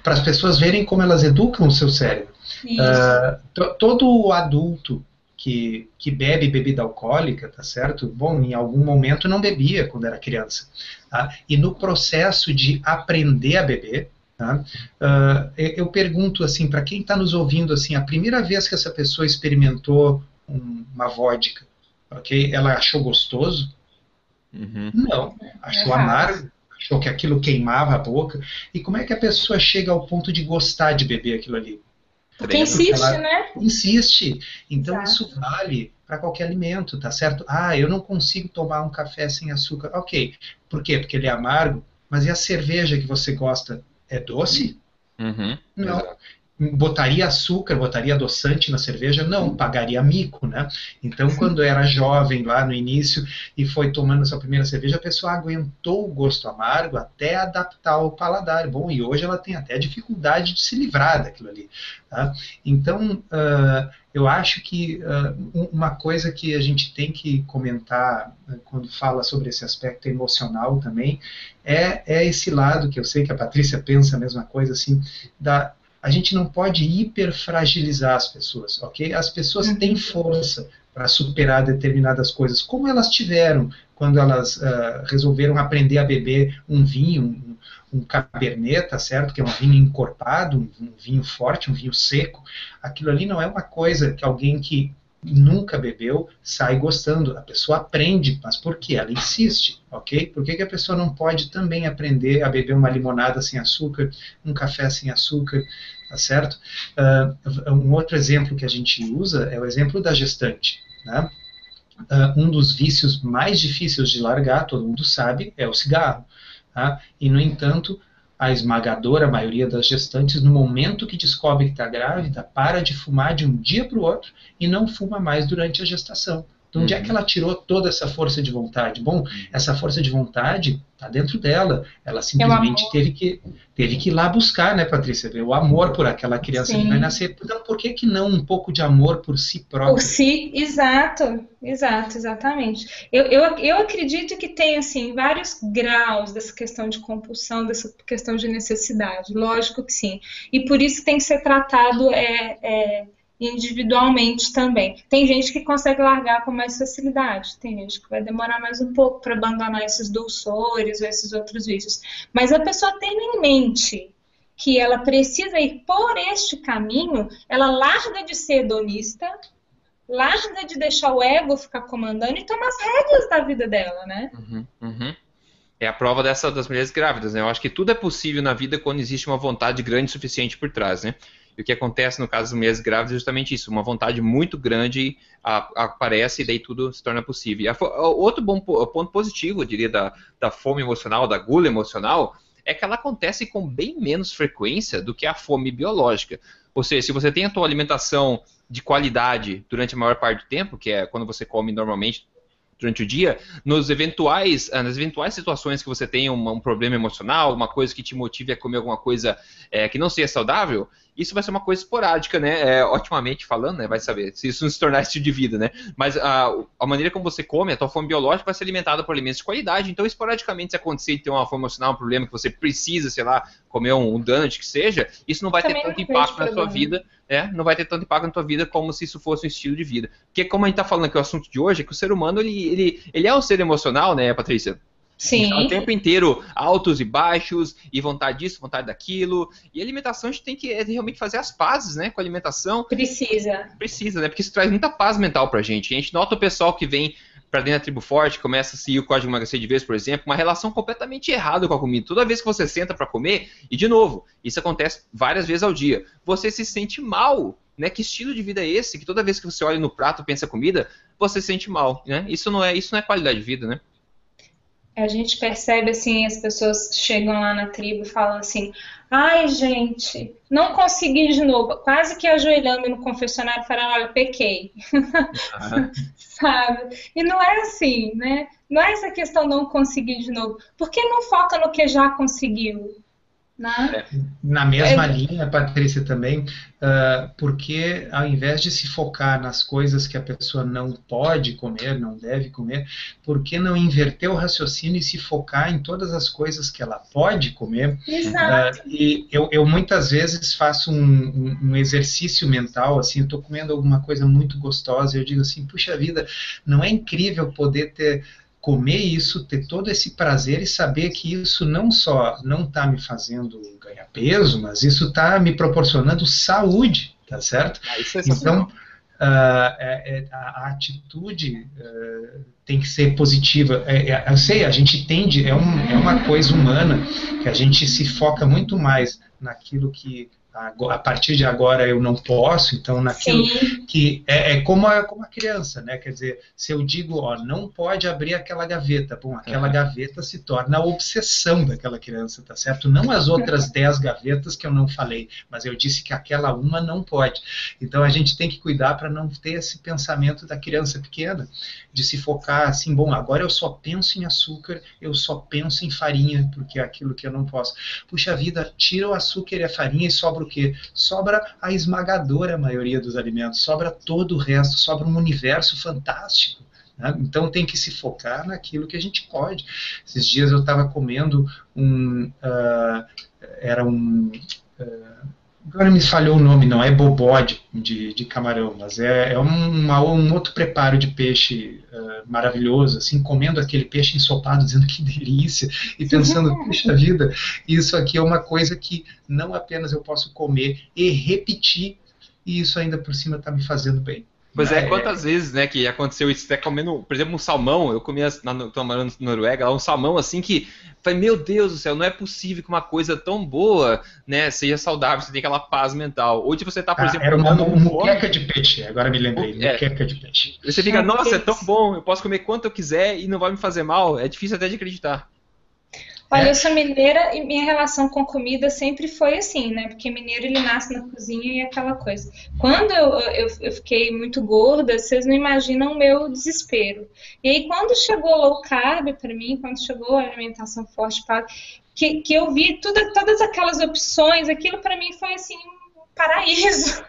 para as pessoas verem como elas educam o seu cérebro. Uh, todo adulto que, que bebe bebida alcoólica, tá certo? Bom, em algum momento não bebia quando era criança. Tá? E no processo de aprender a beber, Tá? Uh, eu pergunto assim para quem está nos ouvindo assim, a primeira vez que essa pessoa experimentou uma vodka, ok? Ela achou gostoso? Uhum. Não, achou é amargo, achou que aquilo queimava a boca. E como é que a pessoa chega ao ponto de gostar de beber aquilo ali? Porque insiste, ela né? Insiste. Então Exato. isso vale para qualquer alimento, tá certo? Ah, eu não consigo tomar um café sem açúcar. Ok. Por quê? Porque ele é amargo. Mas e a cerveja que você gosta? é doce? Uhum, não. Exato. Botaria açúcar, botaria adoçante na cerveja? Não, pagaria mico, né? Então, quando era jovem, lá no início, e foi tomando sua primeira cerveja, a pessoa aguentou o gosto amargo até adaptar o paladar. Bom, e hoje ela tem até dificuldade de se livrar daquilo ali. Tá? Então, uh, eu acho que uh, uma coisa que a gente tem que comentar uh, quando fala sobre esse aspecto emocional também é, é esse lado que eu sei que a Patrícia pensa a mesma coisa, assim, da, a gente não pode hiperfragilizar as pessoas, ok? As pessoas uhum. têm força para superar determinadas coisas, como elas tiveram quando elas uh, resolveram aprender a beber um vinho, um, um cabernet, tá certo? Que é um vinho encorpado, um, um vinho forte, um vinho seco. Aquilo ali não é uma coisa que alguém que nunca bebeu sai gostando. A pessoa aprende, mas por quê? Ela insiste, ok? Por que, que a pessoa não pode também aprender a beber uma limonada sem açúcar, um café sem açúcar, tá certo? Uh, um outro exemplo que a gente usa é o exemplo da gestante, né? Uh, um dos vícios mais difíceis de largar, todo mundo sabe, é o cigarro. Tá? E, no entanto, a esmagadora maioria das gestantes, no momento que descobre que está grávida, para de fumar de um dia para o outro e não fuma mais durante a gestação. De onde uhum. é que ela tirou toda essa força de vontade? Bom, essa força de vontade está dentro dela. Ela é simplesmente teve, que, teve que ir lá buscar, né, Patrícia? O amor por aquela criança Sim. que vai nascer. Então, por que, que não um pouco de amor por si próprio? Por si, exato. Exato, exatamente. Eu, eu, eu acredito que tem, assim, vários graus dessa questão de compulsão, dessa questão de necessidade. Lógico que sim. E por isso tem que ser tratado... É, é, individualmente também. Tem gente que consegue largar com mais facilidade, tem gente que vai demorar mais um pouco para abandonar esses dulçores ou esses outros vícios. Mas a pessoa tendo em mente que ela precisa ir por este caminho, ela larga de ser hedonista, larga de deixar o ego ficar comandando e toma as rédeas da vida dela, né? Uhum, uhum. É a prova dessa das mulheres grávidas, né? Eu acho que tudo é possível na vida quando existe uma vontade grande o suficiente por trás, né? E o que acontece no caso das mulheres grávidas é justamente isso, uma vontade muito grande a, aparece e daí tudo se torna possível. A, outro bom ponto positivo, eu diria, da, da fome emocional, da gula emocional, é que ela acontece com bem menos frequência do que a fome biológica. Ou seja, se você tem a tua alimentação de qualidade durante a maior parte do tempo, que é quando você come normalmente durante o dia, nos eventuais, ah, nas eventuais situações que você tenha um, um problema emocional, uma coisa que te motive a comer alguma coisa é, que não seja saudável, isso vai ser uma coisa esporádica, né? É, otimamente falando, né? Vai saber se isso não se tornar estilo de vida, né? Mas a, a maneira como você come, a tua fome biológica vai ser alimentada por alimentos de qualidade. Então, esporadicamente, se acontecer de ter uma fome emocional, um problema que você precisa, sei lá, comer um, um donut que seja, isso não vai Também ter tanto impacto na sua vida, né? Não vai ter tanto impacto na tua vida como se isso fosse um estilo de vida. Porque, como a gente tá falando aqui, o assunto de hoje é que o ser humano, ele, ele, ele é um ser emocional, né, Patrícia? Sim. Então, o tempo inteiro altos e baixos, e vontade disso, vontade daquilo. E a alimentação a gente tem que é, realmente fazer as pazes, né, com a alimentação. Precisa. Precisa, né? Porque isso traz muita paz mental pra gente. A gente nota o pessoal que vem para dentro da tribo forte, começa a seguir o código emagrecer de vez, por exemplo, uma relação completamente errada com a comida. Toda vez que você senta para comer, e de novo, isso acontece várias vezes ao dia, você se sente mal. Né? Que estilo de vida é esse? Que toda vez que você olha no prato e pensa comida, você se sente mal. Né? Isso não é isso não é qualidade de vida, né? A gente percebe assim, as pessoas chegam lá na tribo e falam assim: ai, gente, não consegui de novo, quase que ajoelhando no confessionário falando: olha, pequei. Sabe? E não é assim, né? Não é essa questão não conseguir de novo. Por que não foca no que já conseguiu? Né? Na mesma é. linha, Patrícia, também, uh, porque ao invés de se focar nas coisas que a pessoa não pode comer, não deve comer, por que não inverter o raciocínio e se focar em todas as coisas que ela pode comer? Exato. Uh, e eu, eu, muitas vezes faço um, um, um exercício mental, assim, eu estou comendo alguma coisa muito gostosa, e eu digo assim, puxa vida, não é incrível poder ter comer isso, ter todo esse prazer e saber que isso não só não está me fazendo ganhar peso, mas isso está me proporcionando saúde, tá certo? Ah, é então, uh, é, é, a, atitude uh, tem que ser positiva. É, é, eu sei, a gente tende, é, um, é uma coisa humana que a gente se foca muito mais naquilo que a partir de agora eu não posso, então naquilo Sim. que é, é, como, a, como a criança, né? Quer dizer, se eu digo, ó, não pode abrir aquela gaveta, bom, aquela uhum. gaveta se torna a obsessão daquela criança, tá certo? Não as outras dez gavetas que eu não falei, mas eu disse que aquela uma não pode. Então a gente tem que cuidar para não ter esse pensamento da criança pequena, de se focar assim, bom, agora eu só penso em açúcar, eu só penso em farinha, porque é aquilo que eu não posso. Puxa vida, tira o açúcar e a farinha e sobra sobra o quê? Sobra a esmagadora maioria dos alimentos, sobra todo o resto, sobra um universo fantástico. Né? Então tem que se focar naquilo que a gente pode. Esses dias eu estava comendo um. Uh, era um. Uh, agora me falhou o nome, não é bobode de, de camarão, mas é, é um, um, outro preparo de peixe uh, maravilhoso, assim, comendo aquele peixe ensopado, dizendo que delícia, e pensando, puxa vida, isso aqui é uma coisa que não apenas eu posso comer e repetir, e isso ainda por cima está me fazendo bem. Pois é, é, quantas vezes, né, que aconteceu isso, até comendo, por exemplo, um salmão, eu comia, na, morando na Noruega, lá um salmão assim que, falei, meu Deus do céu, não é possível que uma coisa tão boa, né, seja saudável, você tem aquela paz mental. Hoje você tá, por ah, exemplo... Era uma muqueca de peixe, agora me lembrei, é, muqueca de peixe. Você fica, nossa, é tão bom, eu posso comer quanto eu quiser e não vai me fazer mal, é difícil até de acreditar. Olha, eu sou mineira e minha relação com comida sempre foi assim, né? Porque mineiro ele nasce na cozinha e é aquela coisa. Quando eu, eu, eu fiquei muito gorda, vocês não imaginam o meu desespero. E aí, quando chegou low carb para mim, quando chegou a alimentação forte, que, que eu vi tudo, todas aquelas opções, aquilo para mim foi assim paraíso.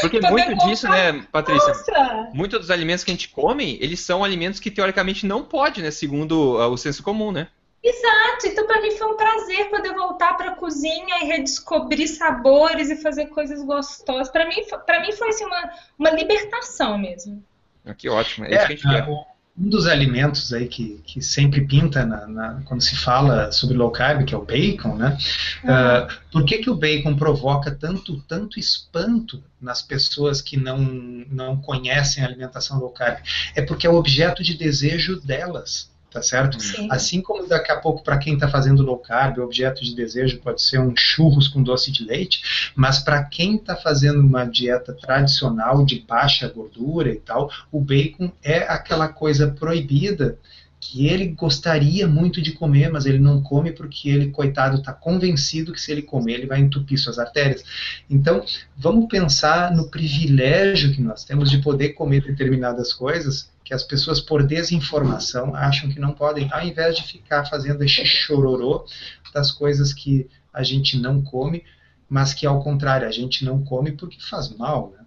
Porque muito disso, né, Patrícia? Nossa. Muitos dos alimentos que a gente come, eles são alimentos que teoricamente não pode, né, segundo uh, o senso comum, né? Exato, então para mim foi um prazer poder voltar para a cozinha e redescobrir sabores e fazer coisas gostosas. Para mim, para mim foi assim, uma, uma libertação mesmo. Ah, que ótimo, é, é isso que a gente quer. Um dos alimentos aí que, que sempre pinta na, na, quando se fala sobre low carb, que é o bacon, né? Uhum. Uh, por que, que o bacon provoca tanto, tanto espanto nas pessoas que não, não conhecem a alimentação low carb? É porque é o objeto de desejo delas tá certo? Sim. Assim como daqui a pouco para quem está fazendo low carb, objeto de desejo pode ser um churros com doce de leite, mas para quem está fazendo uma dieta tradicional de baixa gordura e tal, o bacon é aquela coisa proibida que ele gostaria muito de comer, mas ele não come porque ele, coitado, está convencido que se ele comer, ele vai entupir suas artérias. Então, vamos pensar no privilégio que nós temos de poder comer determinadas coisas que as pessoas, por desinformação, acham que não podem, ao invés de ficar fazendo esse chororô das coisas que a gente não come, mas que, ao contrário, a gente não come porque faz mal, né?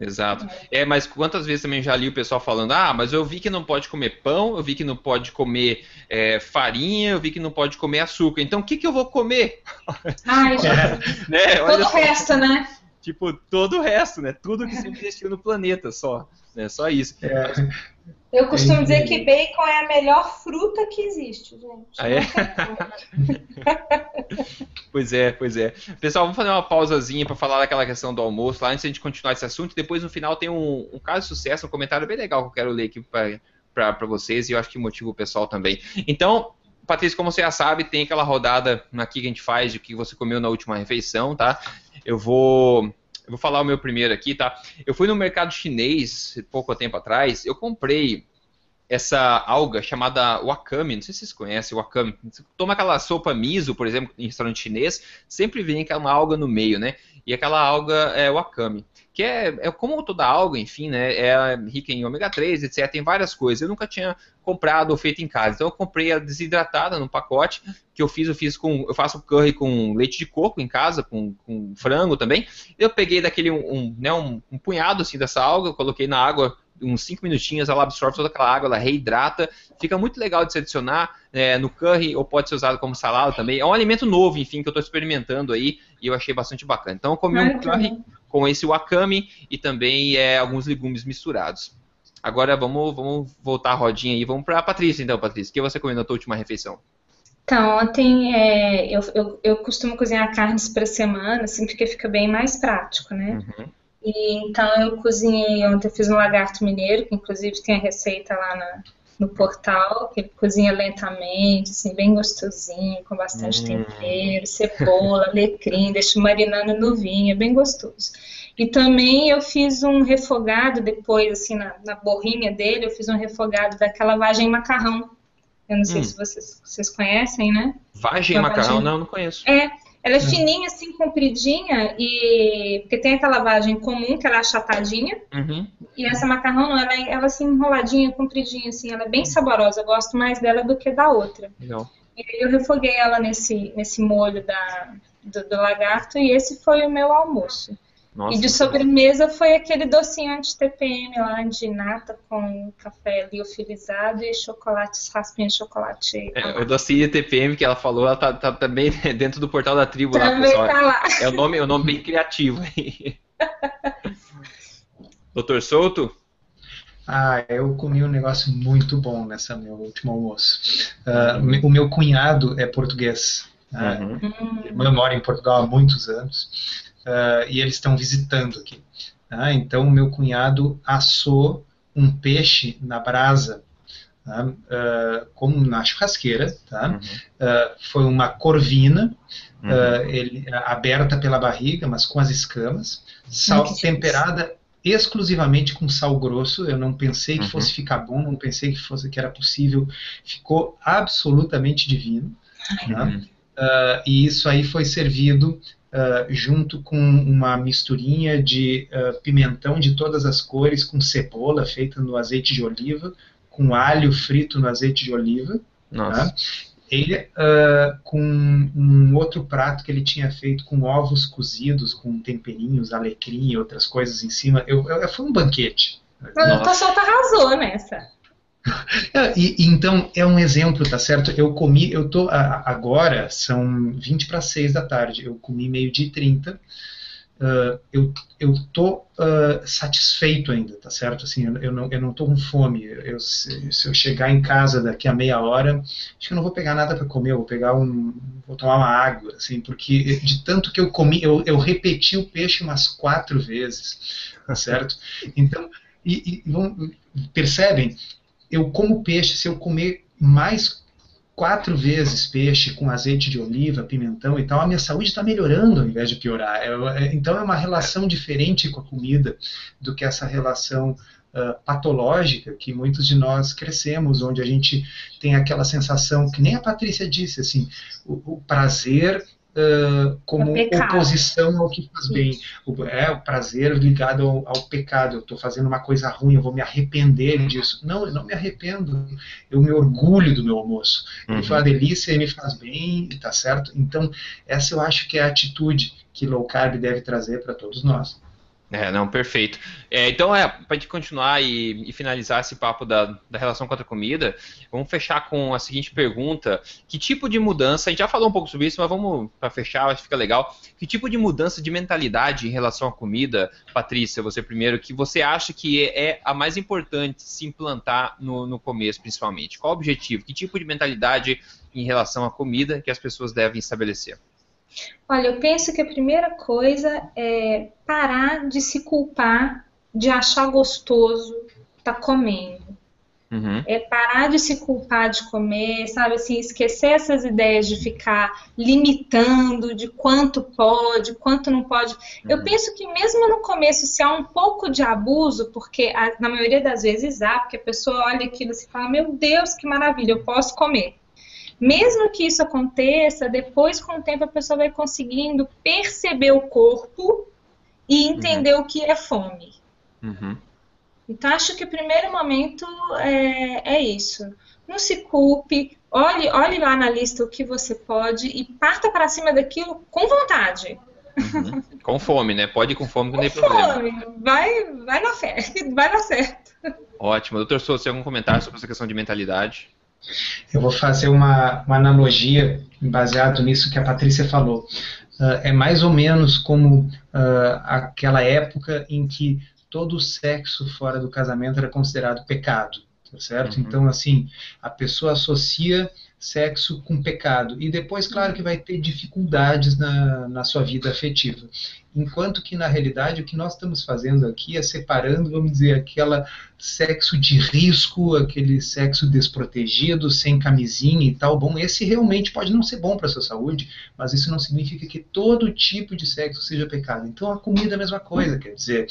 Exato. É, mas quantas vezes também já li o pessoal falando, ah, mas eu vi que não pode comer pão, eu vi que não pode comer é, farinha, eu vi que não pode comer açúcar, então o que, que eu vou comer? Ai, é. né? Todo o resto, né? Tipo, todo o resto, né? Tudo que sempre existiu no planeta, só. Né? Só isso. É. Eu costumo dizer que bacon é a melhor fruta que existe, gente. Ah, é? pois é, pois é. Pessoal, vamos fazer uma pausazinha para falar daquela questão do almoço lá, antes de a gente continuar esse assunto. Depois, no final, tem um, um caso de sucesso, um comentário bem legal que eu quero ler aqui para vocês e eu acho que motiva o pessoal também. Então, Patrícia, como você já sabe, tem aquela rodada aqui que a gente faz de o que você comeu na última refeição, tá? Eu vou eu vou falar o meu primeiro aqui, tá? Eu fui no mercado chinês pouco tempo atrás, eu comprei essa alga chamada wakame, não sei se vocês conhecem wakame. Você toma aquela sopa miso, por exemplo, em restaurante chinês, sempre vem aquela alga no meio, né? E aquela alga é wakame, que é, é como toda alga, enfim, né? É rica em ômega 3, etc. Tem várias coisas. Eu nunca tinha comprado ou feito em casa. Então eu comprei a desidratada no pacote que eu fiz, eu fiz com, eu faço curry com leite de coco em casa, com, com frango também. Eu peguei daquele um, né, um, um punhado assim dessa alga, coloquei na água uns 5 minutinhos, ela absorve toda aquela água, ela reidrata. Fica muito legal de se adicionar é, no curry ou pode ser usado como salada também. É um alimento novo, enfim, que eu estou experimentando aí e eu achei bastante bacana. Então eu comi um curry com esse wakame e também é, alguns legumes misturados. Agora vamos, vamos voltar a rodinha aí. Vamos para a Patrícia, então, Patrícia. O que você comeu na tua última refeição? Então, ontem é, eu, eu, eu, costumo cozinhar carnes para semana, assim, porque fica bem mais prático, né? Uhum. E, então eu cozinhei ontem, eu fiz um lagarto mineiro, que inclusive tem a receita lá na, no portal, que ele cozinha lentamente, assim, bem gostosinho, com bastante hum. tempero, cebola, alecrim, deixa marinando no vinho, é bem gostoso. E também eu fiz um refogado depois, assim, na, na borrinha dele, eu fiz um refogado daquela vagem macarrão. Eu não sei hum. se vocês, vocês conhecem, né? Vagem macarrão? Vagem... Não, não conheço. É, ela é hum. fininha, assim, compridinha, e porque tem aquela vagem comum, que ela é achatadinha, uhum. e essa macarrão não, ela é ela, assim, enroladinha, compridinha, assim, ela é bem saborosa, eu gosto mais dela do que da outra. Legal. E eu refoguei ela nesse, nesse molho da, do, do lagarto, e esse foi o meu almoço. Nossa, e de sobremesa foi aquele docinho anti-TPM lá de nata com café liofilizado e chocolate, raspinha de chocolate. É, o docinho TPM que ela falou, ela tá, tá também dentro do portal da tribo também lá, pessoal. Tá lá. É o nome, é o nome bem criativo aí. Doutor Souto? Ah, eu comi um negócio muito bom nessa meu último almoço. Uh, o meu cunhado é português. Uh, Eu moro em Portugal há muitos anos uh, e eles estão visitando aqui. Tá? Então, meu cunhado assou um peixe na brasa, tá? uh, como na churrasqueira. Tá? Uhum. Uh, foi uma corvina, uhum. ele, aberta pela barriga, mas com as escamas, sal, temperada exclusivamente com sal grosso. Eu não pensei que uhum. fosse ficar bom, não pensei que fosse que era possível. Ficou absolutamente divino. Uhum. Uh, e isso aí foi servido uh, junto com uma misturinha de uh, pimentão de todas as cores, com cebola feita no azeite de oliva, com alho frito no azeite de oliva. Tá? Ele, uh, com um outro prato que ele tinha feito com ovos cozidos, com temperinhos, alecrim e outras coisas em cima. Eu, eu, foi um banquete. O pessoal tá arrasou nessa. É, e, então, é um exemplo, tá certo? Eu comi, eu tô, agora são 20 para 6 da tarde, eu comi meio dia e 30, uh, eu, eu tô uh, satisfeito ainda, tá certo? Assim, eu, eu, não, eu não tô com fome, eu, se, se, eu chegar em casa daqui a meia hora, acho que eu não vou pegar nada para comer, eu vou pegar um, vou tomar uma água, assim, porque de tanto que eu comi, eu, eu repeti o peixe umas quatro vezes, tá certo? Então, e, e vão, percebem? Eu como peixe, se eu comer mais quatro vezes peixe com azeite de oliva, pimentão e tal, a minha saúde está melhorando ao invés de piorar. É, é, então é uma relação diferente com a comida do que essa relação uh, patológica que muitos de nós crescemos, onde a gente tem aquela sensação que nem a Patrícia disse, assim, o, o prazer uh, como oposição ao que faz bem. O, é o prazer ligado ao, ao pecado. Eu estou fazendo uma coisa ruim, eu vou me arrepender disso. Não, eu não me arrependo. Eu me orgulho do meu almoço. Uhum. foi uma delícia e me faz bem, tá certo? Então, essa eu acho que é a atitude que low carb deve trazer para todos nós. É, não, perfeito. É, então, é, para gente continuar e, e, finalizar esse papo da, da relação com a comida, vamos fechar com a seguinte pergunta: que tipo de mudança? A gente já falou um pouco sobre isso, mas vamos para fechar, acho que fica legal. Que tipo de mudança de mentalidade em relação à comida, Patrícia, você primeiro, que você acha que é, é a mais importante se implantar no, no começo, principalmente? Qual o objetivo? Que tipo de mentalidade em relação à comida que as pessoas devem estabelecer? Olha, eu penso que a primeira coisa é parar de se culpar de achar gostoso estar tá comendo. Uhum. É parar de se culpar de comer, sabe assim, esquecer essas ideias de ficar limitando de quanto pode, quanto não pode. Uhum. Eu penso que mesmo no começo, se há um pouco de abuso, porque a, na maioria das vezes há, porque a pessoa olha aquilo e fala, meu Deus, que maravilha, eu posso comer. Mesmo que isso aconteça, depois com o tempo a pessoa vai conseguindo perceber o corpo e entender uhum. o que é fome. Uhum. Então, acho que o primeiro momento é, é isso. Não se culpe, olhe, olhe lá na lista o que você pode e parta para cima daquilo com vontade. Uhum. Com fome, né? Pode ir com fome, não tem problema. Fome. Vai, vai na fé, vai dar certo. Ótimo. Doutor Souza, tem algum comentário sobre essa questão de mentalidade? Eu vou fazer uma, uma analogia baseado nisso que a Patrícia falou. Uh, é mais ou menos como uh, aquela época em que todo sexo fora do casamento era considerado pecado, tá certo? Uhum. Então, assim, a pessoa associa sexo com pecado. E depois, claro, que vai ter dificuldades na, na sua vida afetiva. Enquanto que, na realidade, o que nós estamos fazendo aqui é separando, vamos dizer, aquela sexo de risco, aquele sexo desprotegido, sem camisinha e tal. Bom, esse realmente pode não ser bom para a sua saúde, mas isso não significa que todo tipo de sexo seja pecado. Então, a comida é a mesma coisa, quer dizer,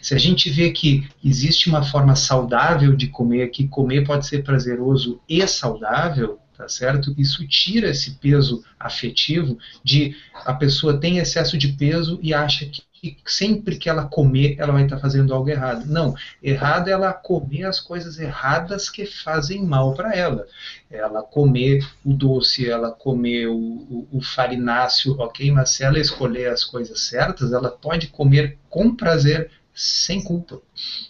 se a gente vê que existe uma forma saudável de comer, que comer pode ser prazeroso e saudável, tá certo? Isso tira esse peso afetivo de a pessoa tem excesso de peso e acha que sempre que ela comer, ela vai estar fazendo algo errado. Não, errado é ela comer as coisas erradas que fazem mal para ela. Ela comer o doce, ela comer o, o, o, farináceo, ok? Mas se ela escolher as coisas certas, ela pode comer com prazer, sem culpa.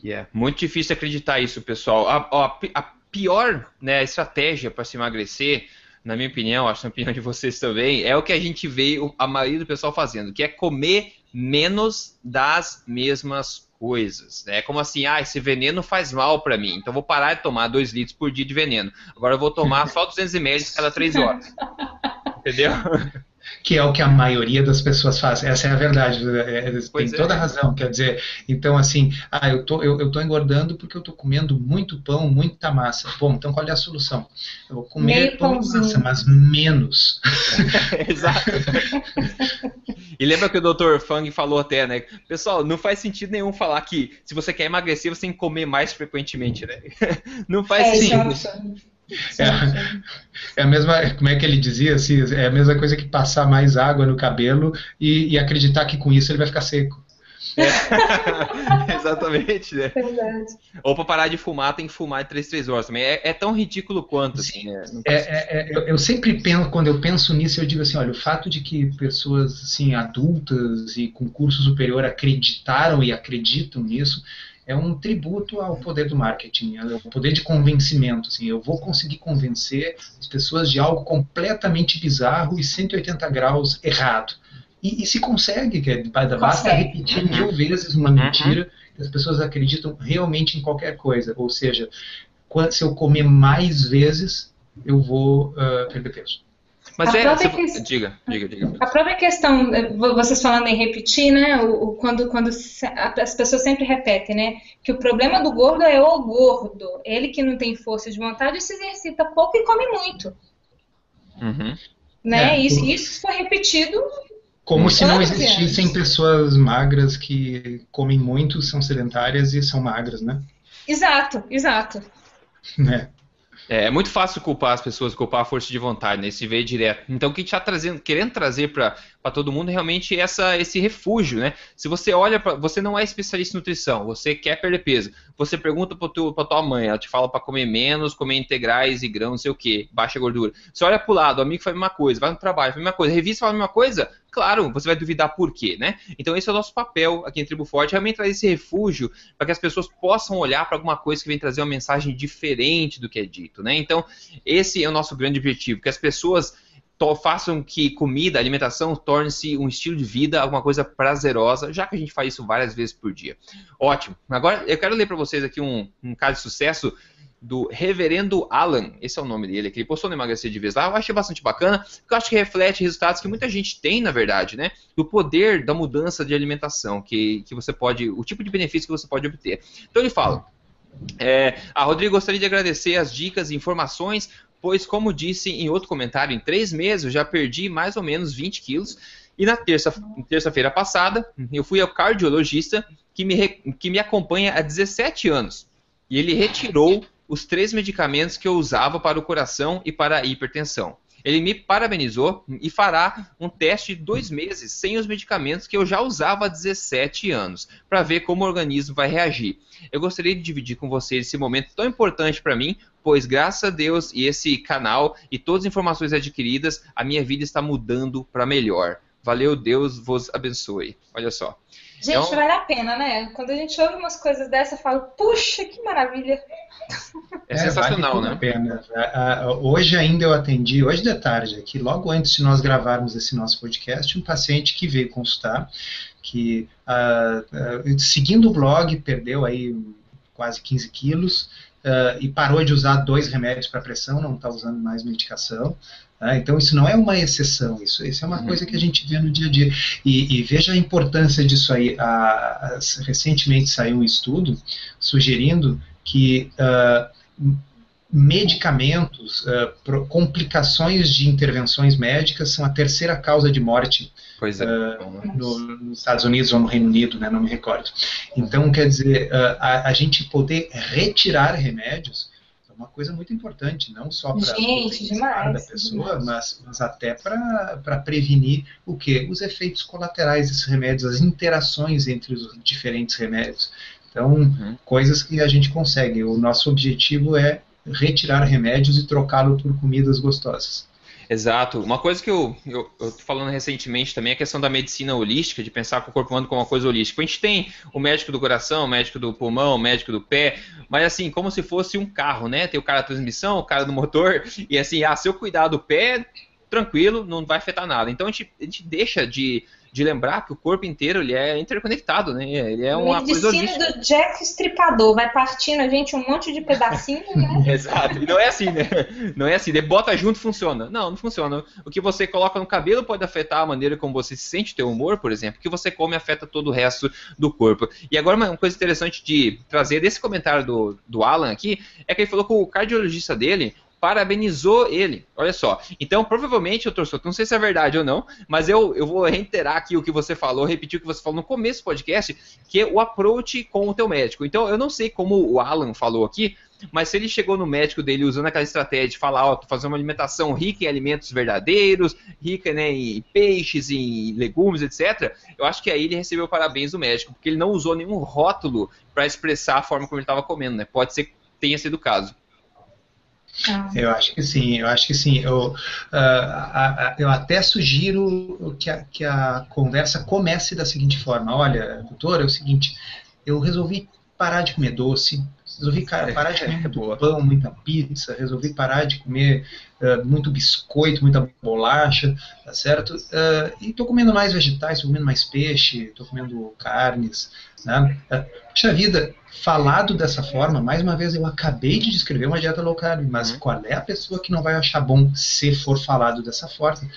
Yeah. Muito difícil acreditar isso, pessoal. A, a, a pior né, estratégia para se emagrecer, na minha opinião, acho que na opinião de vocês também, é o que a gente vê a maioria do pessoal fazendo, que é comer menos das mesmas coisas. É né? como assim, ah, esse veneno faz mal para mim, então vou parar de tomar 2 litros por dia de veneno. Agora eu vou tomar só 200 ml cada 3 horas. Entendeu? que é o que a maioria das pessoas faz. Essa é a verdade. É, é tem é. toda a razão. Quer dizer, então assim, ah, eu tô, eu, eu tô engordando porque eu tô comendo muito pão, muita massa. Bom, então qual é a solução? Eu vou comer Meio pão e massa, mas menos. Exato. e lembra que o Dr. Fang falou até, né? Pessoal, não faz sentido nenhum falar que se você quer emagrecer, você tem que comer mais frequentemente, né? Não faz é, sentido. É, é, a mesma, como é que ele dizia assim, é a mesma coisa que passar mais água no cabelo e, e acreditar que com isso ele vai ficar seco. É. Exatamente, né? Verdade. Ou para parar de fumar, tem que fumar em 3, 3 horas também. É, é tão ridículo quanto, assim, né? É, é, é, eu, eu, sempre penso, quando eu penso nisso, eu digo assim, olha, o fato de que pessoas, assim, adultas e com curso superior acreditaram e acreditam nisso, é um tributo ao poder do marketing, ao poder de convencimento. Assim, eu vou conseguir convencer as pessoas de algo completamente bizarro e 180 graus errado. E, e se consegue, que é, basta consegue. repetir mil uhum. vezes uma mentira, uhum. as pessoas acreditam realmente em qualquer coisa. Ou seja, se eu comer mais vezes, eu vou uh, perder peso. Mas a é. Você... Que... Diga, diga, diga. A própria questão, eh, vocês falando em repetir, né? O, o, quando, quando as pessoas sempre repetem, né? Que o problema do gordo é o gordo. Ele que não tem força de vontade se exercita pouco e come muito. Uhum. Né? É, isso, isso foi repetido. Como se não existissem pessoas magras que comem muito, são sedentárias e são magras, né? Exato, exato. É. É, é, muito fácil culpar as pessoas, culpar a força de vontade, né? Se vê direto. Então, o que a gente está trazendo, querendo trazer para todo mundo realmente essa, esse refúgio, né? Se você olha para. Você não é especialista em nutrição, você quer perder peso. Você pergunta para tua mãe, ela te fala para comer menos, comer integrais e grãos, não sei o que, baixa gordura. Você olha para o lado, o amigo faz a mesma coisa, vai no trabalho, faz a mesma coisa, revista faz a mesma coisa, claro, você vai duvidar por quê, né? Então esse é o nosso papel aqui em Tribo Forte, realmente trazer esse refúgio para que as pessoas possam olhar para alguma coisa que vem trazer uma mensagem diferente do que é dito, né? Então esse é o nosso grande objetivo, que as pessoas façam que comida, alimentação, torne-se um estilo de vida, alguma coisa prazerosa, já que a gente faz isso várias vezes por dia. Ótimo. Agora eu quero ler para vocês aqui um, um caso de sucesso do Reverendo Alan, esse é o nome dele, que ele postou no Emagrecer de Vez lá, eu achei bastante bacana, porque eu acho que reflete resultados que muita gente tem, na verdade, né, do poder da mudança de alimentação, que, que você pode, o tipo de benefício que você pode obter. Então ele fala, É, a Rodrigo gostaria de agradecer as dicas e informações, pois, como disse em outro comentário, em três meses já perdi mais ou menos 20 quilos. E na terça-feira terça passada, eu fui ao cardiologista que me, que me acompanha há 17 anos. E ele retirou os três medicamentos que eu usava para o coração e para a hipertensão. Ele me parabenizou e fará um teste de dois meses sem os medicamentos que eu já usava há 17 anos, para ver como o organismo vai reagir. Eu gostaria de dividir com vocês esse momento tão importante para mim, pois graças a Deus e esse canal e todas as informações adquiridas, a minha vida está mudando para melhor. Valeu, Deus vos abençoe. Olha só. Gente, então, vale a pena, né? Quando a gente ouve umas coisas dessa, eu falo, puxa, que maravilha. É, é sensacional, vale né? Pena. Hoje ainda eu atendi, hoje de tarde, aqui, logo antes de nós gravarmos esse nosso podcast, um paciente que veio consultar, que uh, uh, seguindo o blog, perdeu aí quase 15 quilos, uh, e parou de usar dois remédios para pressão, não está usando mais medicação. Tá? Então, isso não é uma exceção, isso, isso é uma uhum. coisa que a gente vê no dia a dia. E, e veja a importância disso aí. A, a, recentemente saiu um estudo sugerindo que uh, medicamentos, uh, complicações de intervenções médicas são a terceira causa de morte uh, no, nos Estados Unidos ou no Reino Unido, né, não me recordo. Então, quer dizer, a, a gente poder retirar remédios uma coisa muito importante, não só para o da pessoa, mas, mas até para prevenir o que? Os efeitos colaterais desses remédios, as interações entre os diferentes remédios. Então, uhum. coisas que a gente consegue. O nosso objetivo é retirar remédios e trocá-lo por comidas gostosas. Exato. Uma coisa que eu, tô falando recentemente também é a questão da medicina holística, de pensar o corpo humano como uma coisa holística. A gente tem o médico do coração, o médico do pulmão, o médico do pé, mas assim, como se fosse um carro, né? Tem o cara da transmissão, o cara do motor, e assim, ah, se eu cuidar do pé, tranquilo, não vai afetar nada. Então a gente, a gente deixa de de lembrar que o corpo inteiro ele é interconectado, né? Ele é uma Medicina coisa do Jack Estripador, vai partindo a gente um monte de pedacinho, né? Exato, e não é assim, né? Não é assim, de bota junto funciona. Não, não funciona. O que você coloca no cabelo pode afetar a maneira como você se sente, teu humor, por exemplo. O que você come afeta todo o resto do corpo. E agora uma coisa interessante de trazer desse comentário do, do Alan aqui, é que ele falou que o cardiologista dele parabenizou ele. Olha só. Então, provavelmente, eu torço, não sei se é verdade ou não, mas eu, eu vou reiterar aqui o que você falou, repetir o que você falou no começo do podcast, que é o approach com o teu médico. Então, eu não sei como o Alan falou aqui, mas se ele chegou no médico dele usando aquela estratégia de falar, ó, fazer uma alimentação rica em alimentos verdadeiros, rica né, em peixes, em legumes, etc., eu acho que aí ele recebeu parabéns do médico, porque ele não usou nenhum rótulo para expressar a forma como ele estava comendo, né? Pode ser que tenha sido o caso. Ah. Eu acho que sim, eu acho que sim. Eu, uh, a, a, eu até sugiro que a, que a conversa comece da seguinte forma: olha, doutor, é o seguinte, eu resolvi parar de comer doce, resolvi parar de comer muito pão, muita pizza, resolvi parar de comer uh, muito biscoito, muita bolacha, tá certo? Uh, e estou comendo mais vegetais, estou comendo mais peixe, estou comendo carnes, né? Uh, puxa vida, falado dessa forma, mais uma vez eu acabei de descrever uma dieta low carb, mas uhum. qual é a pessoa que não vai achar bom se for falado dessa forma?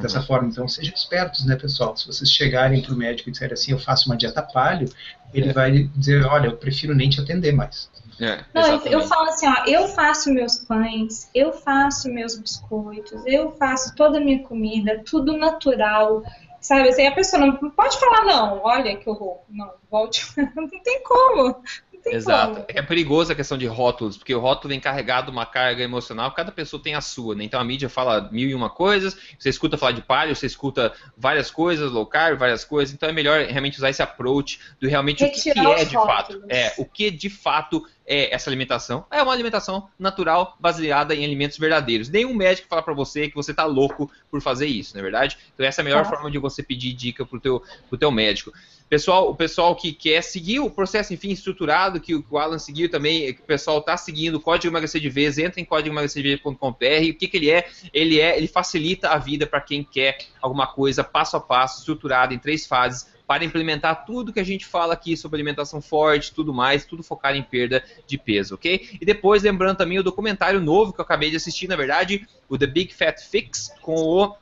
Dessa uhum. forma, então sejam espertos, né, pessoal? Se vocês chegarem para o médico e disserem assim, eu faço uma dieta palio, ele é. vai dizer, olha, eu prefiro nem te atender mais. É, não, eu falo assim, ó, eu faço meus pães, eu faço meus biscoitos, eu faço toda a minha comida, tudo natural, sabe? Assim, a pessoa não pode falar, não, olha que horror, não, volte, não tem como. Exato. Como. É perigoso a questão de rótulos, porque o rótulo vem carregado uma carga emocional, cada pessoa tem a sua, né? Então a mídia fala mil e uma coisas, você escuta falar de palio, você escuta várias coisas, low carb, várias coisas, então é melhor realmente usar esse approach do realmente Retirar o que, que é de rótulos. fato. É, o que de fato é essa alimentação? É uma alimentação natural, baseada em alimentos verdadeiros. Nenhum médico fala para você que você tá louco por fazer isso, não é verdade? Então essa é a melhor forma de você pedir dica pro teu, pro teu médico. Pessoal, o pessoal que quer seguir o processo, enfim, estruturado, que, o Alan seguiu também, que o pessoal está seguindo, o Código Emagrecer de Vez, entra em códigoemagrecerdevez.com.br. O que, que ele é? Ele é, ele facilita a vida para quem quer alguma coisa passo a passo, estruturado em três fases, para implementar tudo que a gente fala aqui sobre alimentação forte, tudo mais, tudo focado em perda de peso, ok? E depois, lembrando também o documentário novo que eu acabei de assistir, na verdade, o The Big Fat Fix, com o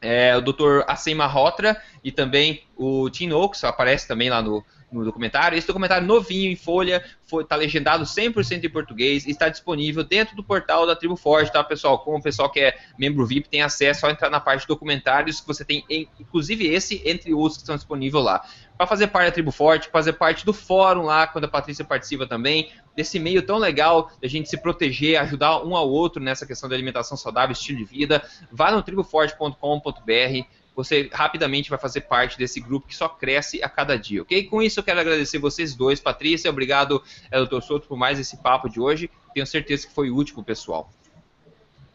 é, o Dr. Asim Malhotra e também o Tim Oaks, aparece também lá no, no documentário. Esse documentário novinho em folha, está legendado 100% em português, está disponível dentro do portal da Tribo Forte, tá, pessoal? Como o pessoal que é membro VIP tem acesso, é só entrar na parte de documentários que você tem, inclusive esse, entre os que estão disponíveis lá. Para fazer parte da Tribo Forte, fazer parte do fórum lá, quando a Patrícia participa também, desse meio tão legal da gente se proteger, ajudar um ao outro nessa questão da alimentação saudável, estilo de vida, vá no triboforte.com.br você rapidamente vai fazer parte desse grupo que só cresce a cada dia, ok? Com isso, eu quero agradecer vocês dois. Patrícia, obrigado, é, Dr. Souto, por mais esse papo de hoje. Tenho certeza que foi útil para o pessoal.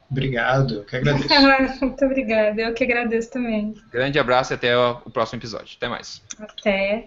Obrigado, eu que agradeço. Muito obrigada, eu que agradeço também. Grande abraço e até o próximo episódio. Até mais. Até.